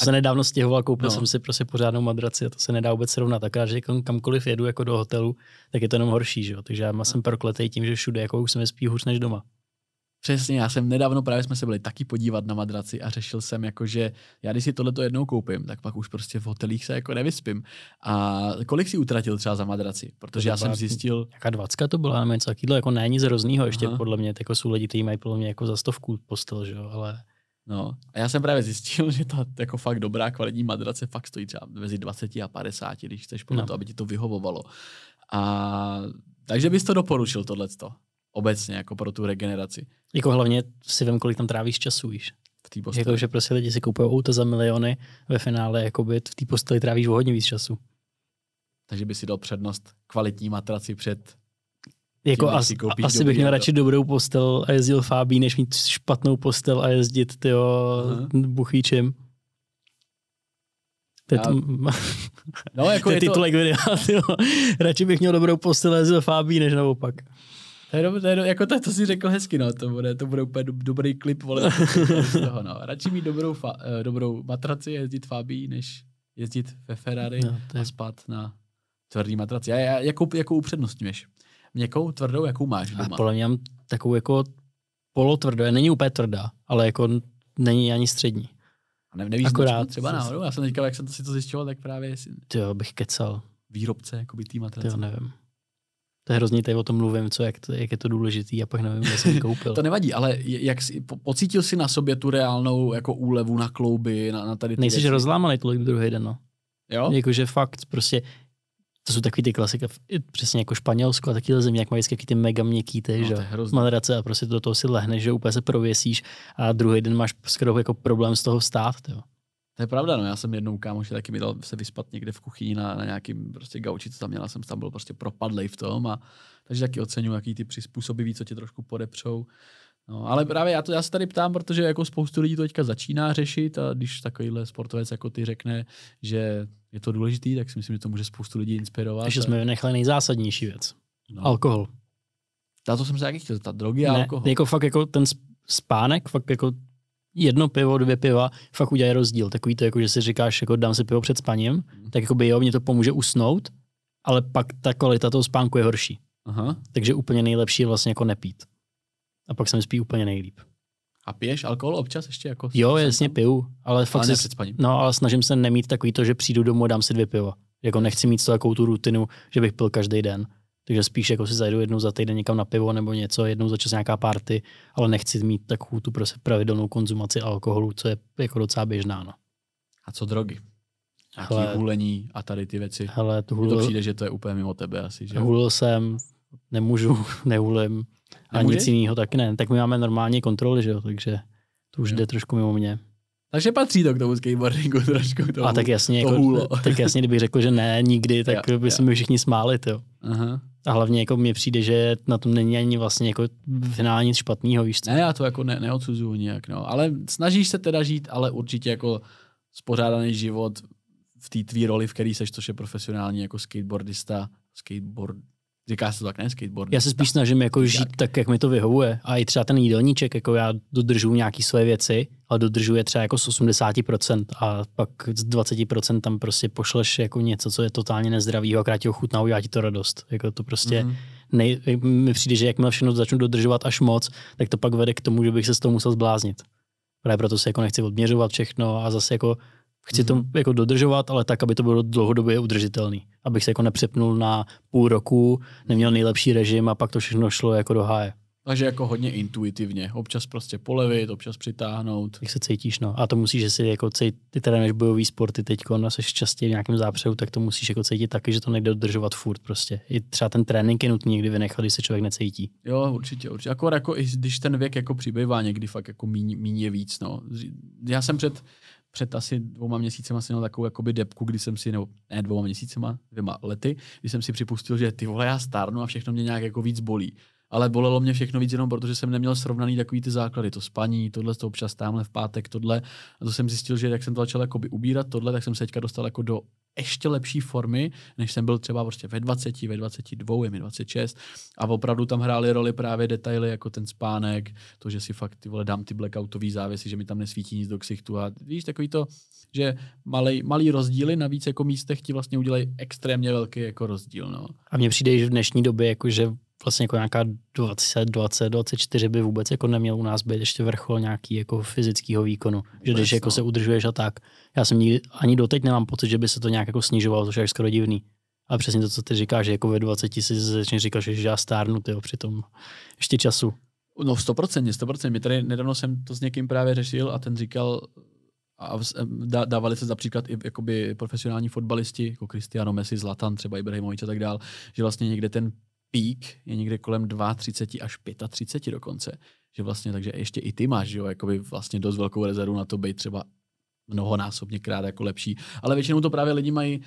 A se nedávno stěhoval, koupil no. jsem si prostě pořádnou madraci a to se nedá vůbec srovnat. Akorát, že kamkoliv jedu jako do hotelu, tak je to jenom horší, že jo? Takže já jsem prokletej tím, že všude jako už se mi spí hůř než doma. Přesně, já jsem nedávno právě jsme se byli taky podívat na madraci a řešil jsem jako, že já když si tohleto jednou koupím, tak pak už prostě v hotelích se jako nevyspím. A kolik si utratil třeba za madraci? Protože já jsem zjistil... Jaká dvacka to byla, něco takového, jako není nic hroznýho, ještě Aha. podle mě, jako jsou lidi, kteří mají podle mě jako za stovku postel, že jo, ale... No, a já jsem právě zjistil, <laughs> že ta jako fakt dobrá kvalitní madrace fakt stojí třeba mezi 20 a 50, když chceš podle no. to, aby ti to vyhovovalo. A takže bys to doporučil tohleto obecně jako pro tu regeneraci. Jako hlavně si vem, kolik tam trávíš času, víš. V té posteli. Jako, že prostě lidi si koupují auto za miliony, ve finále jakoby v té posteli trávíš o hodně víc času. Takže by si dal přednost kvalitní matraci před jako as, asi bych měl radši dobrou postel a jezdil Fábí, než mít špatnou postel a jezdit tyjo, buchýčem. Já... To... No, jako to je titulek to... videa, <laughs> tyjo. Radši bych měl dobrou postel a jezdil Fábí, než naopak. To je, do, to je jako to, to si řekl hezky, no, to bude, to bude úplně do, dobrý klip, vole, z toho, no. Radši mít dobrou, fa, uh, dobrou matraci jezdit Fabí, než jezdit ve Ferrari no, je... a spát na tvrdý matraci. A já, jakou, jakou upřednostňuješ? Měkkou, tvrdou, jakou máš doma? A podle mě mám takovou jako polotvrdou, není úplně tvrdá, ale jako není ani střední. A ne, nevíš Akorát, třeba náhodou? Já jsem teďka, jak jsem to si to zjišťoval, tak právě... Jestli... Jo, bych kecal. Výrobce, jako by tý matrace. Jo, nevím. To je hrozně, tady o tom mluvím, co, jak, to, jak je to důležitý a pak nevím, kde jsem <laughs> koupil. to nevadí, ale jak jsi, po, pocítil jsi na sobě tu reálnou jako úlevu na klouby, na, na tady ty Nejsi rozlámaný tolik druhý den, no. Jo? Jakože fakt prostě, to jsou takový ty klasika, přesně jako Španělsko a takovýhle země, jak mají vždycky ty mega měkký ty, no, že madrace a prostě do toho si lehneš, že úplně se prověsíš a druhý den máš skoro jako problém z toho vstát, jo. To je pravda, no. Já jsem jednou kámoši taky mi dal se vyspat někde v kuchyni na, na nějakým prostě gauči, co tam měla, jsem tam byl prostě propadlej v tom a takže taky oceňuji, jaký ty přizpůsobiví, co tě trošku podepřou. No, ale právě já, to, já se tady ptám, protože jako spoustu lidí to teďka začíná řešit a když takovýhle sportovec jako ty řekne, že je to důležitý, tak si myslím, že to může spoustu lidí inspirovat. Takže jsme vynechali nejzásadnější věc. No. Alkohol. Na to jsem se taky chtěl ta drogy a ne, alkohol. Jako fakt jako ten spánek, fakt jako jedno pivo, dvě piva fakt udělají rozdíl. Takový to, jako, že si říkáš, jako dám si pivo před spaním, mm. tak jako by jo, mě to pomůže usnout, ale pak ta kvalita toho spánku je horší. Aha. Takže úplně nejlepší je vlastně jako nepít. A pak se mi spí úplně nejlíp. A piješ alkohol občas ještě? Jako jo, jasně piju, ale fakt ale si, no, ale snažím se nemít takový to, že přijdu domů a dám si dvě piva. Jako nechci mít to takovou tu rutinu, že bych pil každý den. Takže spíš jako si zajdu jednou za týden někam na pivo nebo něco, jednou za čas nějaká party, ale nechci mít takovou tu prostě pravidelnou konzumaci alkoholu, co je jako docela běžná. No. A co drogy? Hele, hulení a tady ty věci. Hele, tu hulil, to přijde, že to je úplně mimo tebe asi. Že? Hulil jsem, nemůžu, <laughs> nehulím. A nic jiného taky ne. Tak my máme normální kontroly, že jo, takže to už jo. jde trošku mimo mě. Takže patří to k tomu skateboardingu trošku. Tomu, a tak jasně, to jako, tak jasně, kdybych řekl, že ne, nikdy, tak jo, by se mi všichni smáli. Jo. Aha. A hlavně jako mně přijde, že na tom není ani vlastně jako finálně nic špatného, víš co? Ne, já to jako ne, neodsuzuju nějak, no. Ale snažíš se teda žít, ale určitě jako spořádaný život v té tvý roli, v který seš, což je profesionální jako skateboardista, skateboard, Říká se to tak, ne? Skateboard. Já se spíš snažím jako žít tak, jak mi to vyhovuje. A i třeba ten jídelníček, jako já dodržuju nějaké svoje věci, ale dodržuje třeba jako z 80% a pak z 20% tam prostě pošleš jako něco, co je totálně nezdravý a krát ti ochutná, udělá ti to radost. Jako to prostě mm-hmm. nej, mi přijde, že jakmile všechno začnu dodržovat až moc, tak to pak vede k tomu, že bych se z toho musel zbláznit. Právě proto se jako nechci odměřovat všechno a zase jako Chci to mhm. jako dodržovat, ale tak, aby to bylo dlouhodobě udržitelný. Abych se jako nepřepnul na půl roku, neměl nejlepší režim a pak to všechno šlo jako do háje. Takže jako hodně intuitivně. Občas prostě polevit, občas přitáhnout. Jak se cítíš, no. A to musíš, že si jako cít, ty trénuješ bojový sporty teď, no, jsi častěji v nějakém zápřehu, tak to musíš jako cítit taky, že to nejde dodržovat furt prostě. I třeba ten trénink je nutný někdy vynechat, když se člověk necítí. Jo, určitě, určitě. Akor jako i když ten věk jako přibývá někdy fakt jako míň, míň je víc, no. Já jsem před před asi dvouma měsícema jsem měl takovou jakoby depku, kdy jsem si, nebo ne dvouma měsícema, dvěma lety, kdy jsem si připustil, že ty vole, já stárnu a všechno mě nějak jako víc bolí. Ale bolelo mě všechno víc jenom protože jsem neměl srovnaný takový ty základy, to spaní, tohle to občas tamhle v pátek, tohle. A to jsem zjistil, že jak jsem to začal jakoby ubírat tohle, tak jsem se teďka dostal jako do ještě lepší formy, než jsem byl třeba prostě ve 20, ve 22, je mi 26 a opravdu tam hrály roli právě detaily jako ten spánek, to, že si fakt ty vole dám ty blackoutový závěsy, že mi tam nesvítí nic do ksichtu a víš, takový to, že malý, malý rozdíly na víc jako místech ti vlastně udělají extrémně velký jako rozdíl. No. A mně přijde, že v dnešní době jako, že vlastně jako nějaká 20, 20, 24 by vůbec jako neměl u nás být ještě vrchol nějaký jako fyzického výkonu. Že když jako se udržuješ a tak. Já jsem nikdy, ani doteď nemám pocit, že by se to nějak jako snižovalo, což je skoro divný. Ale přesně to, co ty říkáš, že jako ve 20 si začneš říkat, že já stárnu, tyjo, přitom ještě času. No 100%, 100%. My tady nedávno jsem to s někým právě řešil a ten říkal, a dávali se za příklad i jakoby profesionální fotbalisti, jako Cristiano Messi, Zlatan, třeba Ibrahimovič a tak dál, že vlastně někde ten pík je někde kolem 32 až 35 dokonce. Že vlastně, takže ještě i ty máš, jo, jakoby vlastně dost velkou rezervu na to být třeba mnohonásobně krát jako lepší. Ale většinou to právě lidi mají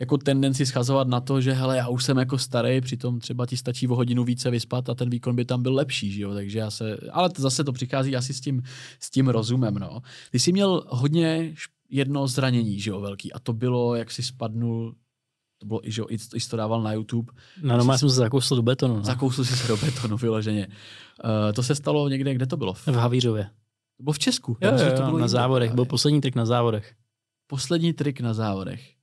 jako tendenci schazovat na to, že hele, já už jsem jako starý, přitom třeba ti stačí o hodinu více vyspat a ten výkon by tam byl lepší, že jo? Takže já se, ale to zase to přichází asi s tím, s tím rozumem, no. Ty jsi měl hodně jedno zranění, že jo, velký, a to bylo, jak si spadnul to bylo i, že i, i to dával na YouTube. No, no, já jsem se zakousl do betonu. No. Zakousl jsi se do betonu, vyloženě. Uh, to se stalo někde, kde to bylo? V Havířově. To bylo v Česku. Jo, jo, jo, to bylo na závodech, byl poslední trik na závodech. Poslední trik na závodech.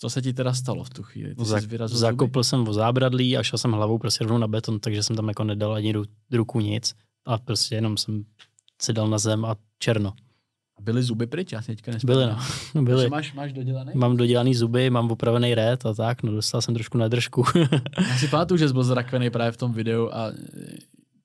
Co se ti teda stalo v tu chvíli? Ty Zak, zakopl jsem o zábradlí a šel jsem hlavou prostě rovnou na beton, takže jsem tam jako nedal ani ruku nic. A prostě jenom jsem si dal na zem a černo. A byly zuby pryč? Já si teďka Byly, no. <laughs> Byly. Máš, máš dodělaný? Mám dodělaný zuby, mám opravený rét a tak, no dostal jsem trošku na držku. <laughs> Já si <laughs> pamatuju, že jsi byl zrakvený právě v tom videu a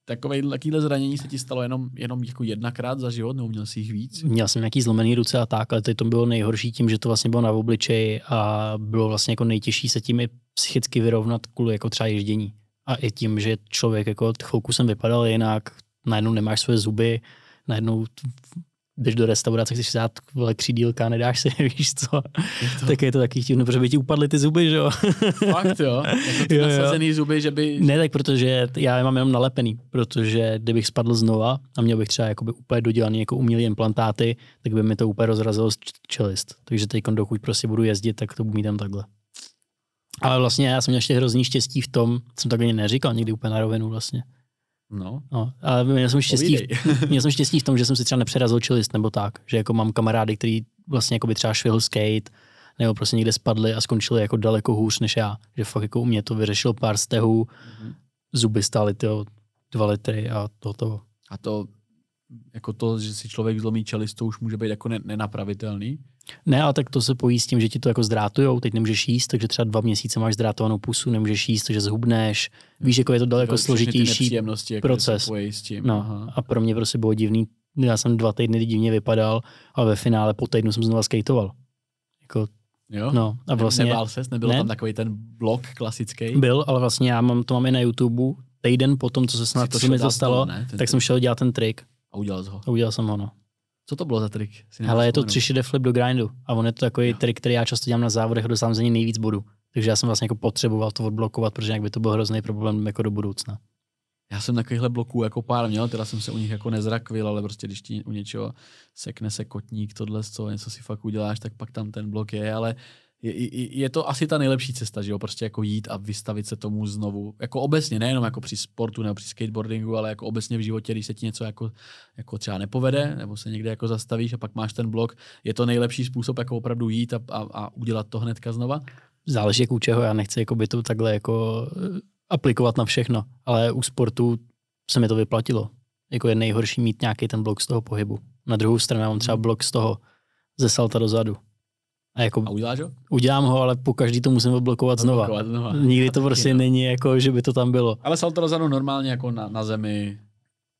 takové, takovéhle zranění se ti stalo jenom, jenom jako jednakrát za život, nebo měl jsi jich víc? Měl jsem nějaký zlomený ruce a tak, ale teď to bylo nejhorší tím, že to vlastně bylo na obličeji a bylo vlastně jako nejtěžší se tím i psychicky vyrovnat kvůli jako třeba ježdění. A i tím, že člověk jako chvilku jsem vypadal jinak, najednou nemáš své zuby, najednou jdeš do restaurace, chceš dát vole křídílka, nedáš si, <laughs> víš co, je to... tak je to taky chtivno, protože by ti upadly ty zuby, že jo. Fakt jo, <laughs> jako ty jo, nasazený jo. zuby, že by... Ne, tak protože já je mám jenom nalepený, protože kdybych spadl znova a měl bych třeba jakoby úplně dodělaný jako umělý implantáty, tak by mi to úplně rozrazilo čelist. Takže teď dokud prostě budu jezdit, tak to budu mít tam takhle. Ale vlastně já jsem měl ještě hrozný štěstí v tom, jsem takhle neříkal nikdy úplně na rovinu vlastně No. no ale měl jsem, štěstí, <laughs> měl jsem štěstí v tom, že jsem si třeba nepřerazil čelist nebo tak, že jako mám kamarády, který vlastně jako by třeba švihl skate, nebo prostě někde spadli a skončili jako daleko hůř než já. Že fakt jako u mě to vyřešil pár stehů, mm-hmm. zuby stály tyjo, dva litry a toto. A to, jako to, že si člověk zlomí čelist, to už může být jako nenapravitelný? Ne, ale tak to se pojí s tím, že ti to jako zdrátujou, teď nemůžeš jíst, takže třeba dva měsíce máš zdrátovanou pusu, nemůžeš jíst, takže zhubneš. Víš, jako je to daleko složitější proces. S tím. No, Aha. a pro mě prostě bylo divný, já jsem dva týdny divně vypadal a ve finále po týdnu jsem znova skateoval. Jako, Jo? No, a vlastně, Nebál ses? Nebyl ne? tam takový ten blok klasický? Byl, ale vlastně já mám, to mám i na YouTube. Týden po tom, co se snad to, co mi to stalo, ne, tak jsem šel dělat ten trik. A udělal jsi ho? A udělal jsem ho, no. Co to bylo za trik? Ale je to 3 flip do grindu a on je to takový jo. trik, který já často dělám na závodech za ně nejvíc bodů. Takže já jsem vlastně jako potřeboval to odblokovat, protože jinak by to byl hrozný problém jako do budoucna. Já jsem takovýchhle bloků jako pár měl, teda jsem se u nich jako nezrakvil, ale prostě když ti u něčeho sekne se kotník, tohle, co něco si fakt uděláš, tak pak tam ten blok je, ale je, je to asi ta nejlepší cesta, že jo, prostě jako jít a vystavit se tomu znovu, jako obecně, nejenom jako při sportu nebo při skateboardingu, ale jako obecně v životě, když se ti něco jako, jako třeba nepovede, nebo se někde jako zastavíš a pak máš ten blok, je to nejlepší způsob, jako opravdu jít a, a, a udělat to hnedka znova? Záleží jako u čeho, já nechci jako by to takhle jako eh, aplikovat na všechno, ale u sportu se mi to vyplatilo. Jako je nejhorší mít nějaký ten blok z toho pohybu. Na druhou stranu mám třeba hmm. blok z toho ze salta dozadu a, jako, a uděláš ho? Udělám ho, ale po každý to musím odblokovat znova. znova. Nikdy to <laughs> prostě no. není jako, že by to tam bylo. Ale salto rozhadu normálně jako na, na zemi,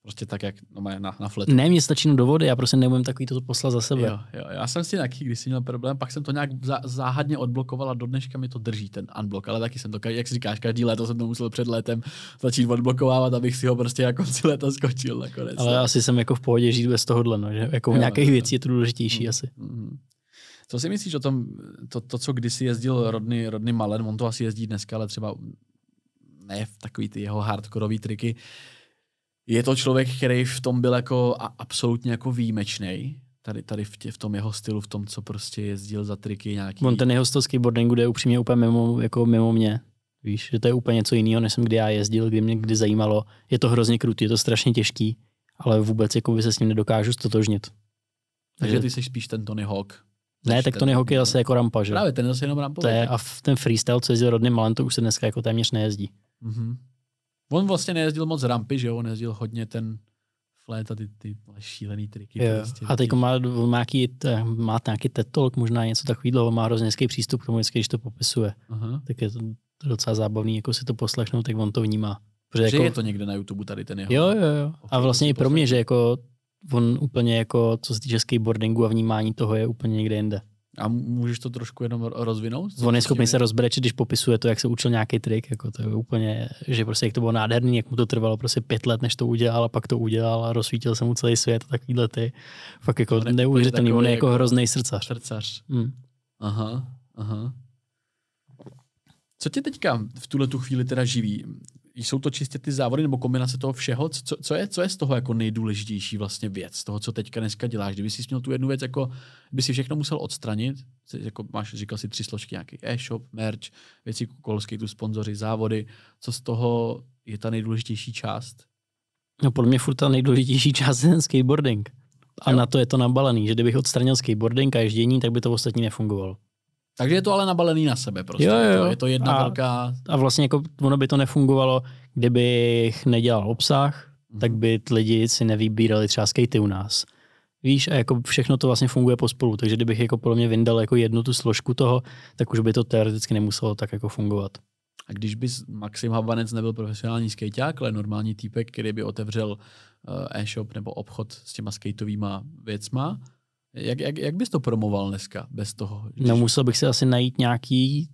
prostě tak, jak no, na, na fletu. Ne, mě stačí do vody, já prostě nebudem takový to poslat za sebe. Jo, jo, já jsem si taky, když jsem měl problém, pak jsem to nějak zá, záhadně odblokoval a do dneška mi to drží, ten unblock, ale taky jsem to, jak si říkáš, každý léto jsem to musel před létem začít odblokovávat, abych si ho prostě jako konci léta skočil nakonec. Ale asi jsem jako v pohodě žít bez tohohle, no, že jako v nějakých věcí je to důležitější mm, asi. Mm, co si myslíš o tom, to, to co kdysi jezdil rodný, rodný Malen, on to asi jezdí dneska, ale třeba ne v takový ty jeho hardkorový triky. Je to člověk, který v tom byl jako a, absolutně jako výjimečný. Tady, tady v, tě, v tom jeho stylu, v tom, co prostě jezdil za triky nějaký. On ten jeho styl skateboardingu je upřímně úplně mimo, jako mimo mě. Víš, že to je úplně něco jiného, než jsem kdy já jezdil, kdy mě kdy zajímalo. Je to hrozně krutý, je to strašně těžký, ale vůbec jako by se s ním nedokážu stotožnit. Takže ty jsi spíš ten Tony Hawk. Ne, tak Hawk je zase jako rampa, že? Právě, ten zase jenom rampa. To je, a ten freestyle, co jezdil rodným malem, to už se dneska jako téměř nejezdí. Mm-hmm. On vlastně nejezdil moc rampy, že jo? On jezdil hodně ten flat a ty, ty šílený triky. Jo. Prostě, a teď má, má, nějaký, má nějaký TED Talk, možná něco takového, má hrozně hezký přístup k tomu, vždycky, když to popisuje. Aha. Tak je to docela zábavný, jako si to poslechnout, tak on to vnímá. Protože že jako, je to někde na YouTube tady ten jeho. Jo, jo, jo. A vlastně i pro mě, že jako on úplně jako, co se týče skateboardingu a vnímání toho je úplně někde jinde. A můžeš to trošku jenom rozvinout? On je schopný se rozbrečet, když popisuje to, jak se učil nějaký trik. Jako to je úplně, že prostě jak to bylo nádherný, jak mu to trvalo prostě pět let, než to udělal, a pak to udělal a rozsvítil se mu celý svět a takovýhle ty. Fakt jako neuvěřitelný, on je jako, jako hrozný srdcař. Srdcař. Hmm. Aha, aha. Co tě teďka v tuhle tu chvíli teda živí? Jsou to čistě ty závody nebo kombinace toho všeho? Co, co, je, co je z toho jako nejdůležitější vlastně věc, z toho, co teďka dneska děláš? Kdyby jsi měl tu jednu věc, jako by si všechno musel odstranit, jako máš, říkal si tři složky, nějaký e-shop, merch, věci kolsky, tu sponzoři, závody, co z toho je ta nejdůležitější část? No podle mě furt ta nejdůležitější část je ten skateboarding. A jo. na to je to nabalený, že kdybych odstranil skateboarding a ježdění, tak by to ostatní nefungovalo. Takže je to ale nabalený na sebe prostě. Jo, jo. Je, to, je to jedna a, velká... A vlastně jako ono by to nefungovalo, kdybych nedělal obsah, hmm. tak by lidi si nevybírali třeba skatey u nás. Víš, a jako všechno to vlastně funguje pospolu, takže kdybych jako podle mě vyndal jako jednu tu složku toho, tak už by to teoreticky nemuselo tak jako fungovat. A když bys Maxim Havanec nebyl profesionální skateák, ale normální týpek, který by otevřel eh, e-shop nebo obchod s těma skateovýma věcma, jak, jak, jak bys to promoval dneska bez toho? Když... No musel bych si asi najít nějaký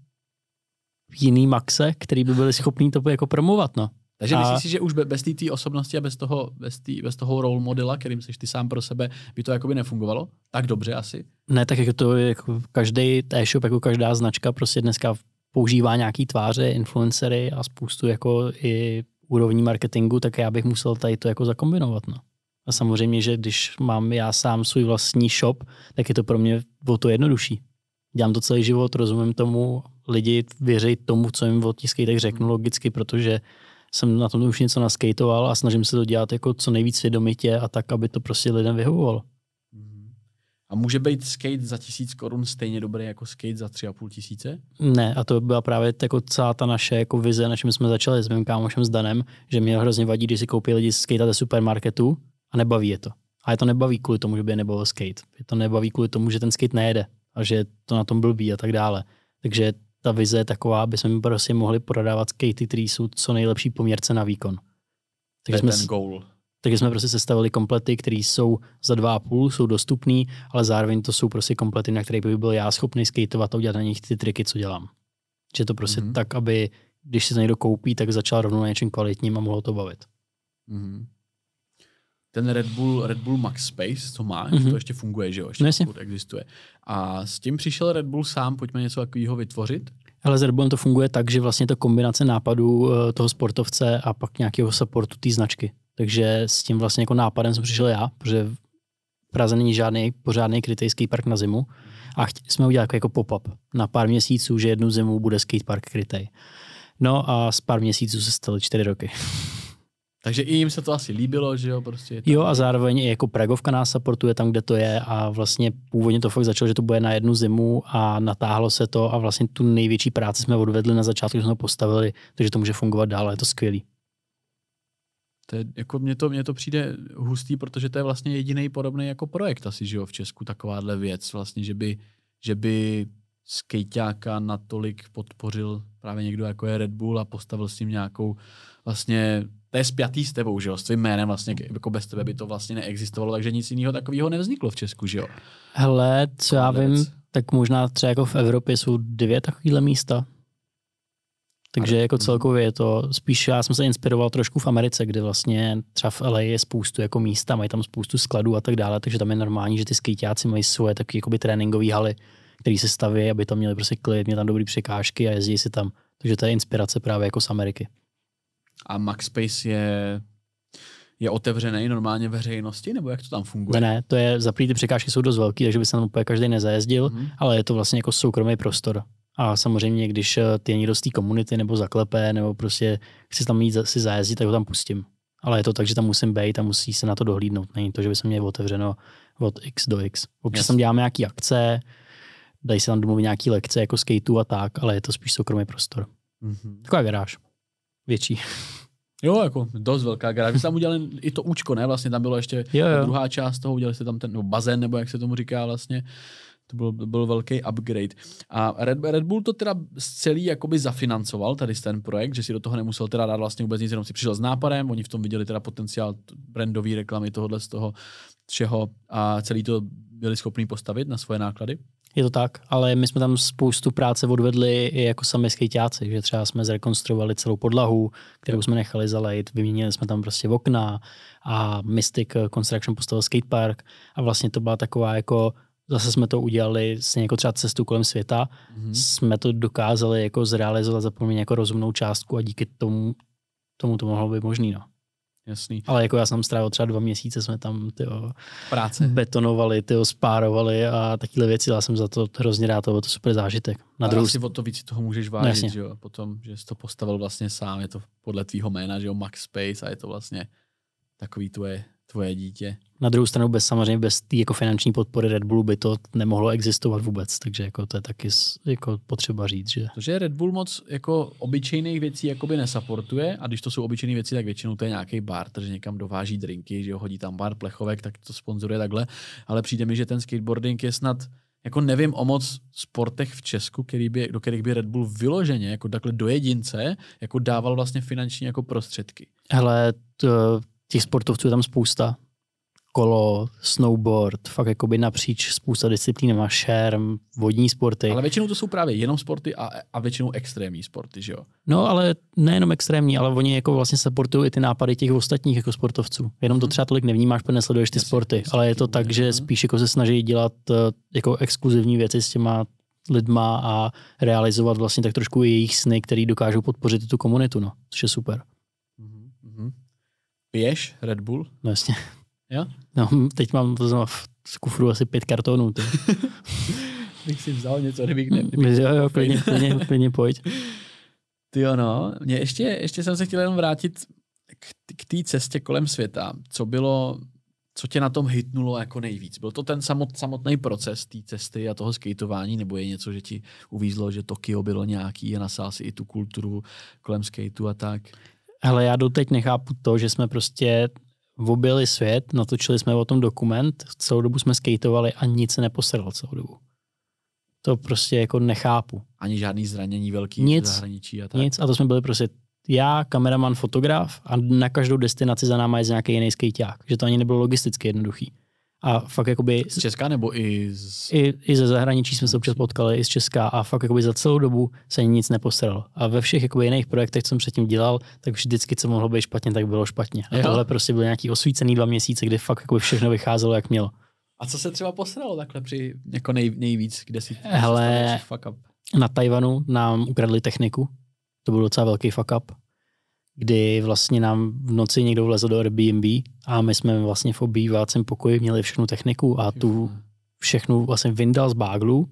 jiný maxe, který by byli schopný to jako promovat, no. Takže a... myslíš si, že už bez té osobnosti a bez toho, bez, tý, bez toho role modela, kterým jsi ty sám pro sebe, by to jakoby nefungovalo? Tak dobře asi? Ne, tak jako to jako každý e-shop, jako každá značka prostě dneska používá nějaký tváře, influencery a spoustu jako i úrovní marketingu, tak já bych musel tady to jako zakombinovat, no. A samozřejmě, že když mám já sám svůj vlastní shop, tak je to pro mě o to jednodušší. Dělám to celý život, rozumím tomu, lidi věří tomu, co jim o těch skatech řeknu logicky, protože jsem na tom už něco naskejtoval a snažím se to dělat jako co nejvíc svědomitě a tak, aby to prostě lidem vyhovovalo. A může být skate za tisíc korun stejně dobrý jako skate za tři a půl tisíce? Ne, a to byla právě jako celá ta naše jako vize, na čem jsme začali s mým kámošem s Danem, že mě hrozně vadí, když si koupí lidi skate ze supermarketu a nebaví je to. A je to nebaví kvůli tomu, že by je nebavil skate. Je to nebaví kvůli tomu, že ten skate nejede a že to na tom blbý a tak dále. Takže ta vize je taková, aby jsme prostě mohli prodávat skatey, které jsou co nejlepší poměrce na výkon. Takže jsme, ten goal. Takže jsme prostě sestavili komplety, které jsou za dva a půl, jsou dostupné, ale zároveň to jsou prostě komplety, na které by byl já schopný skateovat a udělat na nich ty triky, co dělám. Že to prostě mm-hmm. tak, aby když si to někdo koupí, tak začal rovnou na něčem kvalitním a mohlo to bavit. Mm-hmm ten Red Bull, Red Bull Max Space, co má, mm-hmm. to ještě funguje, že jo, ještě no, existuje. A s tím přišel Red Bull sám, pojďme něco takového vytvořit. Ale s Red Bullem to funguje tak, že vlastně to kombinace nápadů eh, toho sportovce a pak nějakého supportu té značky. Takže s tím vlastně jako nápadem jsem přišel já, protože v Praze není žádný pořádný krytejský park na zimu a chtěli jsme udělat jako, jako pop-up na pár měsíců, že jednu zimu bude skatepark krytej. No a z pár měsíců se staly čtyři roky. <laughs> Takže i jim se to asi líbilo, že jo? Prostě tam... Jo a zároveň i jako Pragovka nás supportuje tam, kde to je a vlastně původně to fakt začalo, že to bude na jednu zimu a natáhlo se to a vlastně tu největší práci jsme odvedli na začátku, jsme to postavili, takže to může fungovat dál, je to skvělý. To je, jako mně to, mně to přijde hustý, protože to je vlastně jediný podobný jako projekt asi, že jo, v Česku takováhle věc, vlastně, že by, že by skejťáka natolik podpořil právě někdo jako je Red Bull a postavil s ním nějakou vlastně to je spjatý s tebou, že jo, s tvým jménem vlastně, jako bez tebe by to vlastně neexistovalo, takže nic jiného takového nevzniklo v Česku, že jo. Hele, co já vím, tak možná třeba jako v Evropě jsou dvě takovéhle místa. Takže jako celkově je to, spíš já jsem se inspiroval trošku v Americe, kde vlastně třeba v LA je spoustu jako místa, mají tam spoustu skladů a tak dále, takže tam je normální, že ty skejťáci mají svoje taky jakoby tréninkové haly, které se staví, aby tam měli prostě klid, měli tam dobrý překážky a jezdí si tam. Takže to je inspirace právě jako z Ameriky. A MaxSpace je, je otevřený normálně veřejnosti, nebo jak to tam funguje? Ne, ne, to je, za ty překážky jsou dost velké, takže by se tam úplně každý nezajezdil, mm-hmm. ale je to vlastně jako soukromý prostor. A samozřejmě, když eh, ty někdo z té komunity nebo zaklepé, nebo prostě chci tam jít si zajezdit, tak ho tam pustím. Ale je to tak, že tam musím být a musí se na to dohlídnout. Není to, že by se měl otevřeno od X do X. Občas yes. tam děláme nějaké akce, dají se tam domluvit nějaké lekce jako skateu a tak, ale je to spíš soukromý prostor. Mm-hmm. Taková garáž. Větší. Jo, jako dost velká garáž. Vy jste tam udělali i to účko, ne? Vlastně tam bylo ještě jo, jo. druhá část toho, udělali jste tam ten no, bazén, nebo jak se tomu říká vlastně. To byl, byl velký upgrade. A Red, Red Bull to teda celý jakoby zafinancoval, tady ten projekt, že si do toho nemusel teda dát vlastně vůbec nic, jenom si přišel s nápadem, oni v tom viděli teda potenciál brandové reklamy tohohle z toho všeho a celý to byli schopni postavit na svoje náklady. Je to tak, ale my jsme tam spoustu práce odvedli i jako sami skejťáci, že třeba jsme zrekonstruovali celou podlahu, kterou jsme nechali zalejt, vyměnili jsme tam prostě okna a Mystic Construction postavil skatepark a vlastně to byla taková jako zase jsme to udělali s jako třeba cestu kolem světa, mm-hmm. jsme to dokázali jako zrealizovat za poměrně jako rozumnou částku a díky tomu, tomu to mohlo být možný. No. Jasný. Ale jako já jsem strávil třeba dva měsíce, jsme tam tyjo, Práce. betonovali, tyjo, spárovali a takové věci, já jsem za to hrozně rád, to byl to super zážitek. Na druhou... asi o to víc toho můžeš vážit, že jo? Potom, že jsi to postavil vlastně sám, je to podle tvýho jména, že jo, Max Space a je to vlastně takový tvoje tvoje dítě. Na druhou stranu bez samozřejmě bez té jako finanční podpory Red Bullu by to nemohlo existovat vůbec, takže jako to je taky jako potřeba říct, že... Protože Red Bull moc jako obyčejných věcí jakoby nesaportuje a když to jsou obyčejné věci, tak většinou to je nějaký bar, že někam dováží drinky, že ho hodí tam bar plechovek, tak to sponzoruje takhle, ale přijde mi, že ten skateboarding je snad jako nevím o moc sportech v Česku, který by, do kterých by Red Bull vyloženě, jako takhle do jedince, jako dával vlastně finanční jako prostředky. Hele, to, těch sportovců je tam spousta. Kolo, snowboard, fakt jakoby napříč spousta disciplínama, šerm, vodní sporty. Ale většinou to jsou právě jenom sporty a, a většinou extrémní sporty, že jo? No, ale nejenom extrémní, ale oni jako vlastně supportují i ty nápady těch ostatních jako sportovců. Jenom to mhm. třeba tolik nevnímáš, protože nesleduješ ty sporty, ale je to tak, že spíš jako se snaží dělat uh, jako exkluzivní věci s těma lidma a realizovat vlastně tak trošku jejich sny, který dokážou podpořit tu komunitu, no, což je super. Piješ Red Bull? No jasně. Jo? No, teď mám to v kufru asi pět kartonů. Ty. <laughs> bych si vzal něco, kdybych ne... Kdybych jo, jo, klidně, klidně, klidně pojď. Ty jo, no. Mě ještě, ještě jsem se chtěl jenom vrátit k, k té cestě kolem světa. Co bylo, co tě na tom hitnulo jako nejvíc? Byl to ten samot, samotný proces té cesty a toho skateování, nebo je něco, že ti uvízlo, že Tokio bylo nějaký a nasál si i tu kulturu kolem skateu a tak? Hele, já doteď nechápu to, že jsme prostě objeli svět, natočili jsme o tom dokument, celou dobu jsme skateovali a nic se neposral celou dobu. To prostě jako nechápu. Ani žádný zranění velký nic, zahraničí a tak. Nic a to jsme byli prostě já, kameraman, fotograf a na každou destinaci za náma je nějaký jiný skateák. Že to ani nebylo logisticky jednoduchý. A fakt jakoby... Z Česka nebo i z... I, i ze zahraničí jsme se občas potkali, i z Česka a fakt jakoby za celou dobu se nic neposral. A ve všech jakoby jiných projektech, co jsem předtím dělal, tak vždycky, co mohlo být špatně, tak bylo špatně. A jo. tohle prostě byl nějaký osvícený dva měsíce, kdy fakt jakoby všechno vycházelo, jak mělo. A co se třeba posralo takhle při jako nej, nejvíc, kde si Hele, fuck up? na Tajvanu nám ukradli techniku. To byl docela velký fuck up kdy vlastně nám v noci někdo vlezl do Airbnb a my jsme vlastně v obývácím pokoji měli všechnu techniku a tu všechnu vlastně vyndal z báglu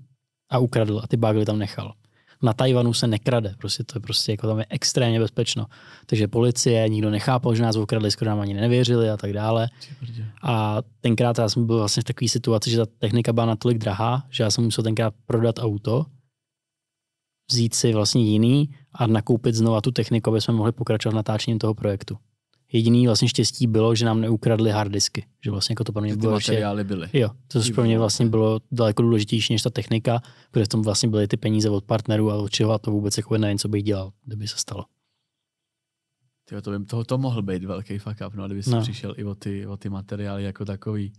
a ukradl a ty bágly tam nechal. Na Tajvanu se nekrade, prostě to je prostě jako tam je extrémně bezpečno. Takže policie, nikdo nechápal, že nás ukradli, skoro nám ani nevěřili a tak dále. A tenkrát já jsem byl vlastně v takové situaci, že ta technika byla natolik drahá, že já jsem musel tenkrát prodat auto vzít si vlastně jiný a nakoupit znova tu techniku, aby jsme mohli pokračovat natáčením toho projektu. Jediný vlastně štěstí bylo, že nám neukradli harddisky. Že vlastně jako to pro mě ty bylo materiály ještě, byly. Jo, to pro mě vlastně bylo daleko důležitější než ta technika, protože v tom vlastně byly ty peníze od partnerů a od čeho a to vůbec jako nevím, co bych dělal, kdyby se stalo. Tyjo, to, by, to, to mohl být velký fuck up, no, kdyby no. přišel i o ty, o ty materiály jako takový.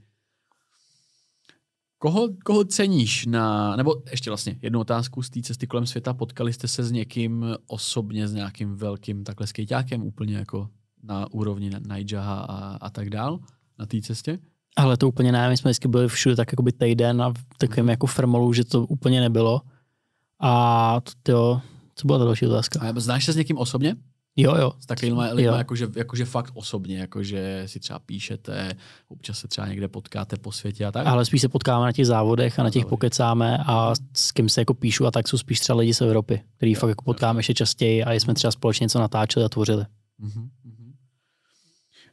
Koho, koho ceníš na, nebo ještě vlastně jednu otázku z té cesty kolem světa, potkali jste se s někým osobně, s nějakým velkým takhle skejťákem úplně jako na úrovni Nijaha a, a tak dál na té cestě? Ale to úplně ne, my jsme vždycky byli všude tak jako by týden a v takovém mm. jako firmolu, že to úplně nebylo. A to, co byla ta další otázka? A znáš se s někým osobně? Jo, jo. S takovými lidmi, Jo. jakože, jakože fakt osobně, jakože si třeba píšete, občas se třeba někde potkáte po světě a tak. Ale spíš se potkáme na těch závodech a na těch závodech. pokecáme a s kým se jako píšu a tak jsou spíš třeba lidi z Evropy, který fakt jako potkáme ještě častěji a jsme třeba společně něco natáčeli a tvořili. Mhm, mhm.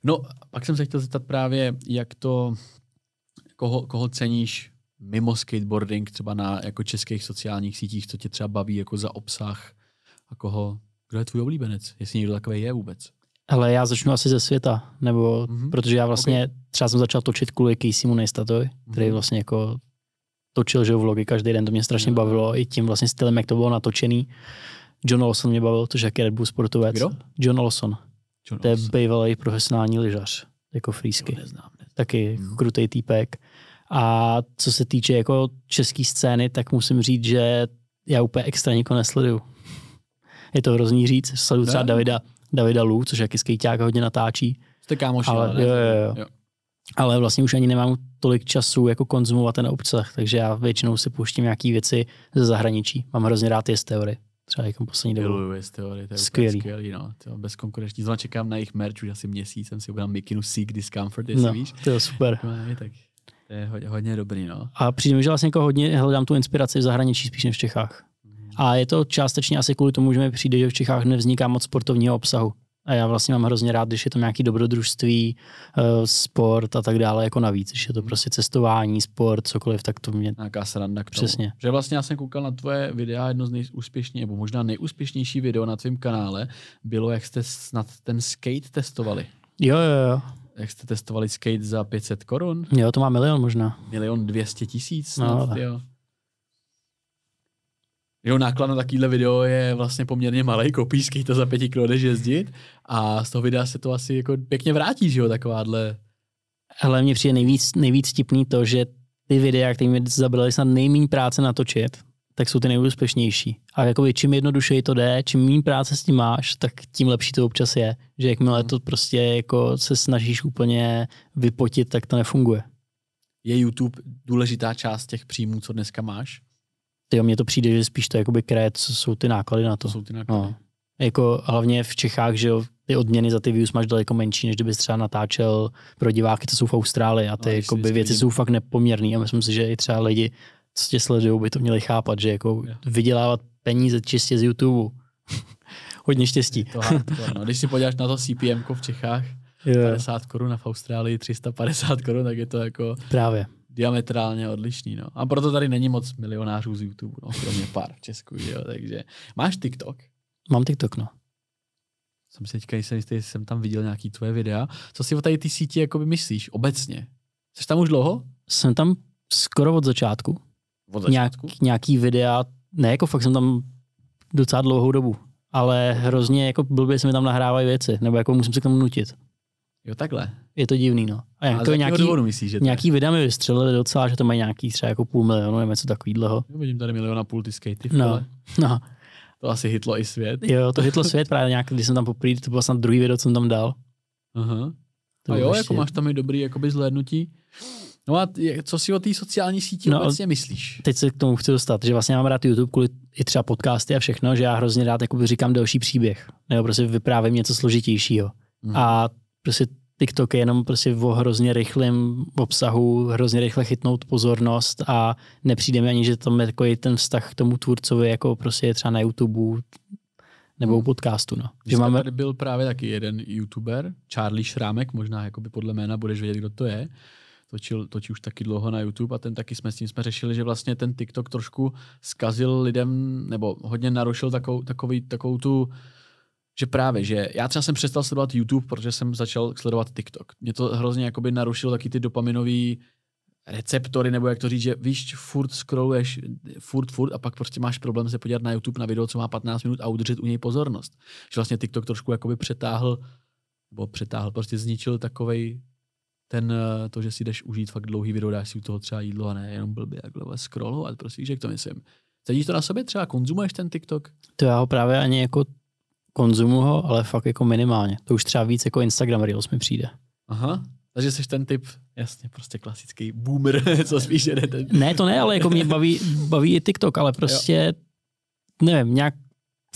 No, pak jsem se chtěl zeptat právě, jak to, koho, koho ceníš mimo skateboarding, třeba na jako českých sociálních sítích, co tě třeba baví jako za obsah a koho, kdo je tvůj oblíbenec, jestli někdo takový je vůbec. Ale já začnu asi ze světa, nebo Mhm. protože já vlastně třeba jsem začal točit kvůli Caseymu Neistatovi, který Mhm. vlastně jako točil že vlogy každý den, to mě strašně Jo. bavilo i tím vlastně stylem, jak to bylo natočený. John Olson mě bavil, to je jaký Red Bull sportovec. Kdo? John Olson, John to je bývalý profesionální lyžař, jako frýsky. Neznám, neznám. taky Mhm. krutej týpek. A co se týče jako české scény, tak musím říct, že já úplně extra nikoho nesleduju. Je to hrozný říct, sleduju třeba Ne? Davida, Davida Lu, což jaký skejťák hodně natáčí, Jste kámoši, ale, ale jo, jo, jo. Jo. ale vlastně už ani nemám tolik času jako konzumovat ten obsah, takže já většinou si pouštím nějaký věci ze zahraničí. Mám hrozně rád jest teorie, třeba jako poslední dobou. Miluju jest teorie, to je Skvělý. skvělý. no. To bezkonkurenční. Zrovna čekám na jejich merch už asi měsíc, jsem si objednal mikinu Seek Discomfort, jestli No, víš. to je super. No, ne, tak to je hodně, hodně dobrý, no. A přijde mi, že vlastně jako hodně hledám tu inspiraci v zahraničí spíš než v Čechách. A je to částečně asi kvůli tomu, že mi přijde, že v Čechách nevzniká moc sportovního obsahu. A já vlastně mám hrozně rád, když je to nějaký dobrodružství, eh, sport a tak dále jako navíc. Když je to prostě cestování, sport, cokoliv, tak to mě... Nějaká sranda k tomu. Přesně. Že vlastně já jsem koukal na tvoje videa, jedno z nejúspěšnějších, nebo možná nejúspěšnější video na tvém kanále bylo, jak jste snad ten skate testovali. Jo, jo, jo. Jak jste testovali skate za 500 korun? Jo, to má milion možná. Milion dvěstě tisíc No, snad, ale- jo. Jo, náklad na takovýhle video je vlastně poměrně malý, koupíš skate za pěti kilo, jdeš jezdit a z toho videa se to asi jako pěkně vrátí, že jo, takováhle. Ale mně přijde nejvíc, nejvíc tipný to, že ty videa, které mi zabrali snad nejméně práce natočit, tak jsou ty nejúspěšnější. A jako čím jednodušeji to jde, čím méně práce s tím máš, tak tím lepší to občas je. Že jakmile to prostě jako se snažíš úplně vypotit, tak to nefunguje. Je YouTube důležitá část těch příjmů, co dneska máš? Ty mně to přijde, že spíš to jakoby kraje, co jsou ty náklady na to. Jsou ty náklady. No. Jako hlavně v Čechách, že jo, ty odměny za ty views máš daleko menší, než kdybys třeba natáčel pro diváky, co jsou v Austrálii a ty No, když si jakoby věci vidím- jsou fakt nepoměrný a myslím si, že i třeba lidi, co tě sledují, by to měli chápat, že jako Jo. vydělávat peníze čistě z YouTube. <laughs> Hodně štěstí. To hardcore, no. Když si podíváš na to CPM v Čechách, Jo, 50 korun a v Austrálii 350 korun, tak je to jako právě. Diametrálně odlišný. No. A proto tady není moc milionářů z YouTube, no, kromě pár v Česku, že jo, takže máš TikTok? Mám TikTok, no. Jsem si teďka jistý, jestli jsem tam viděl nějaký tvoje videa. Co si o tady ty síti jakoby myslíš obecně? Jsi tam už dlouho? Jsem tam skoro od začátku. Od Nějak, nějaký videa, ne, jako fakt jsem tam docela dlouhou dobu. Ale hrozně jako blbě se mi tam nahrávají věci, nebo jako musím se k tomu nutit. Jo, takhle. Je to divný, no. A A jako jakého nějaký, důvodu myslíš, že to nějaký videa mi vystřelili docela, že to mají nějaký třeba jako půl milionu nebo něco takového. Vidím tady miliona půl ty skatey No, no, To asi hitlo i svět. jo, to hitlo svět právě nějak, když jsem tam poprvé, to bylo snad druhý video, co jsem tam dal. Aha. To A jo, ještě- jako máš tam i dobrý jakoby zhlédnutí. No a co si o té sociální síti No, obecně myslíš? Teď se k tomu chci dostat, že vlastně mám rád YouTube kvůli i třeba podcasty a všechno, že já hrozně rád jakoby říkám delší příběh, nebo prostě vyprávím něco složitějšího. Mhm. A prostě TikTok je jenom prostě o hrozně rychlém obsahu, hrozně rychle chytnout pozornost a nepřijde mi ani, že tam je takový ten vztah k tomu tvůrcovi, jako prostě je třeba na YouTube nebo u Hmm. podcastu. No. Že máme, tady byl právě taky jeden youtuber, Charlie Šrámek, možná jakoby podle jména budeš vědět, kdo to je. Točil, točí už taky dlouho na YouTube a ten taky jsme s tím jsme řešili, že vlastně ten TikTok trošku skazil lidem, nebo hodně narušil takovou, takový, takovou tu, že právě, že já třeba jsem přestal sledovat YouTube, protože jsem začal sledovat TikTok. Mě to hrozně jakoby narušilo taky ty dopaminové receptory, nebo jak to říct, že víš, furt scrolluješ, furt, furt a pak prostě máš problém se podívat na YouTube na video, co má 15 minut a udržet u něj pozornost. Že vlastně TikTok trošku jakoby přetáhl, nebo přetáhl, prostě zničil takovej ten, eh, to, že si jdeš užít fakt dlouhý video, dáš si u toho třeba jídlo a ne jenom blbě takhle scrollovat, prostě víš, jak to myslím. Cítíš to na sobě třeba, konzumuješ ten TikTok? to já ho právě ani jako konzumu ho, ale fakt jako minimálně. To už třeba víc jako Instagram Reels mi přijde. Aha. Takže jsi ten typ, jasně, prostě klasický boomer, <laughs> co spíš jede ten. Ne, to ne, ale jako mě baví, baví i TikTok, ale prostě, nevím, nějak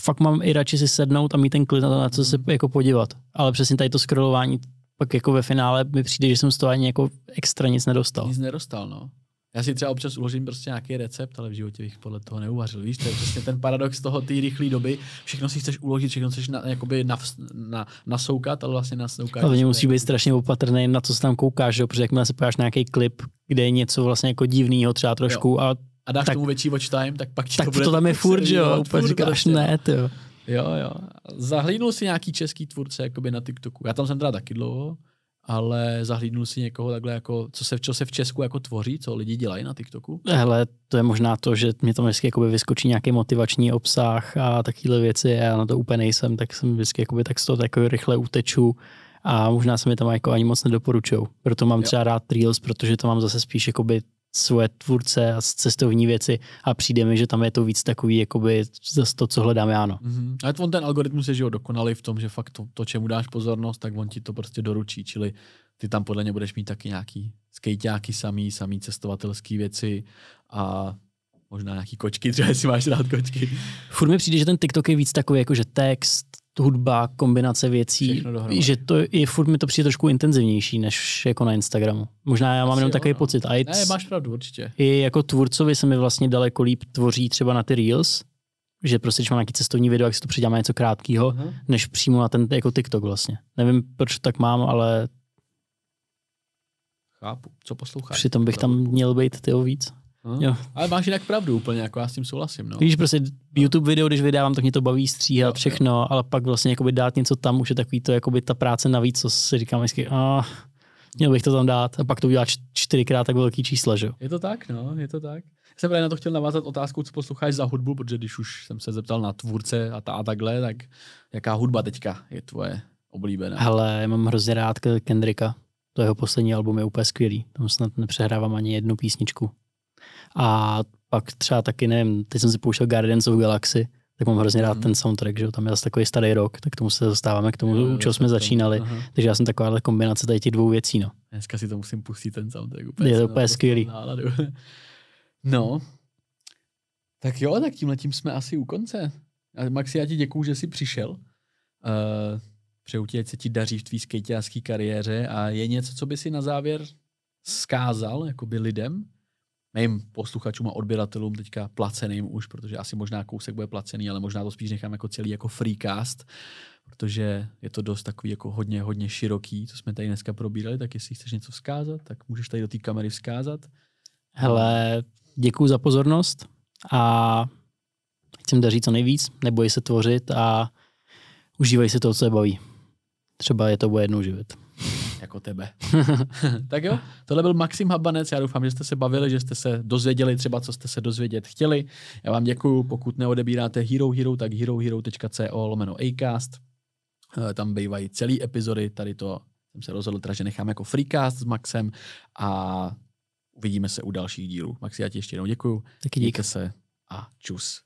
fakt mám i radši si sednout a mít ten klid na to, na co se Mhm. jako podívat. Ale přesně tady to scrollování, pak jako ve finále mi přijde, že jsem z toho ani jako extra nic nedostal. Nic nedostal, no. Já si třeba občas uložím prostě nějaký recept, ale v životě bych podle toho neuvařil. Víš, to je přesně ten paradox toho té rychlé doby. Všechno si chceš uložit, všechno chceš na, jakoby na, na, nasoukat, ale vlastně nasoukat. Hlavně musí být strašně opatrný na co se tam koukáš, jo? protože jakmile se na nějaký klip, kde je něco vlastně jako divného třeba trošku a A dáš tak- tomu větší watch time, tak pak ti tak to to, bude to tam je furt že jo, úplně říkáš prostě, ne, ty jo. Jo, jo. Zahlídnul si nějaký český tvůrce jakoby na TikToku. Já tam jsem teda taky dlouho, ale zahlídnul si někoho takhle jako, co se, co se v Česku jako tvoří, co lidi dělají na TikToku. Hele, to je možná to, že mě tam vždycky jakoby vyskočí nějaký motivační obsah a takovéhle věci já na to úplně nejsem, tak jsem vždycky jakoby tak z toho jako rychle uteču a možná se mi tam jako ani moc nedoporučují. Proto mám Jo. třeba rád Reels, protože to mám zase spíš jakoby svoje tvůrce a cestovní věci a přijde mi, že tam je to víc takový jakoby zase to, co hledám já, no. Mm-hmm. Ale on ten algoritmus je že jo, dokonalý v tom, že fakt to, to, čemu dáš pozornost, tak on ti to prostě doručí, čili ty tam podle mě budeš mít taky nějaký skejťáky samý, samý cestovatelský věci a možná nějaký kočky, třeba jestli máš rád kočky. Furt mi přijde, že ten TikTok je víc takový jako, že text, hudba, kombinace věcí, že to je, furt mi to přijde trošku intenzivnější, než jako na Instagramu. Možná já mám Asi jenom jo, takový no. pocit. A Ne, máš pravdu, určitě. i jako tvůrcovi se mi vlastně daleko líp tvoří třeba na ty Reels, že prostě, když mám nějaký cestovní video, jak si to přidělám na něco krátkého, Aha. než přímo na ten jako TikTok vlastně. Nevím, proč tak mám, ale Chápu, co posloucháš. přitom bych tam měl být tyho víc. Aha. jo. Ale máš jinak pravdu úplně, jako já s tím souhlasím. No. Víš, prostě YouTube video, když vydávám, tak mě to baví Jo, stříhat všechno, ale pak vlastně jakoby dát něco tam, už je takový to, jakoby ta práce navíc, co si říkám vždycky, a měl bych to tam dát a pak to udělá čtyřikrát tak velký čísla, že jo. Je to tak, no, je to tak. Já jsem právě na to chtěl navázat otázku, co posloucháš za hudbu, protože když už jsem se zeptal na tvůrce a, ta, a takhle, tak jaká hudba teďka je tvoje oblíbená? Ale já mám hrozně rád Ke- Kendricka, to jeho poslední album je úplně skvělý, tam snad nepřehrávám ani jednu písničku. A pak třeba taky, nevím, teď jsem si pouštěl Guardians of Galaxy, tak mám hrozně rád Mhm. ten soundtrack, že jo, tam je zase takový starý rok, tak k tomu se dostáváme, k tomu, Jo, u čeho jsme tomu- začínali. Aha. Takže já jsem takováhle kombinace tady těch dvou věcí, no. Dneska si to musím pustit ten soundtrack. Je to úplně skvělý. <laughs> No, tak jo, tak tím letím jsme asi u konce. A Maxi, já ti děkuju, že jsi přišel. Uh, přeju ti, ať se ti daří v tvý skejťářské kariéře a je něco, co by si na závěr skázal jakoby lidem, mým posluchačům a odběratelům teďka placeným už, protože asi možná kousek bude placený, ale možná to spíš nechám jako celý jako freecast, protože je to dost takový jako hodně, hodně široký, co jsme tady dneska probírali, tak jestli chceš něco vzkázat, tak můžeš tady do té kamery vzkázat. Hele, děkuji za pozornost a ať se jim daří co nejvíc, neboj se tvořit a užívej si to, co je baví. Třeba je to bude jednou živit. Jako tebe. <laughs> tak jo, tohle byl Maxim Habanec, já doufám, že jste se bavili, že jste se dozvěděli třeba, co jste se dozvědět chtěli. Já vám děkuju, pokud neodebíráte Hero Hero, tak herohero.co lomeno Acast. Eh, Tam bývají celý epizody, tady to jsem se rozhodl, teda, že nechám jako freecast s Maxem a uvidíme se u dalších dílů. Maxi, já ti ještě jednou děkuju. Taky dík. Mějte se a čus.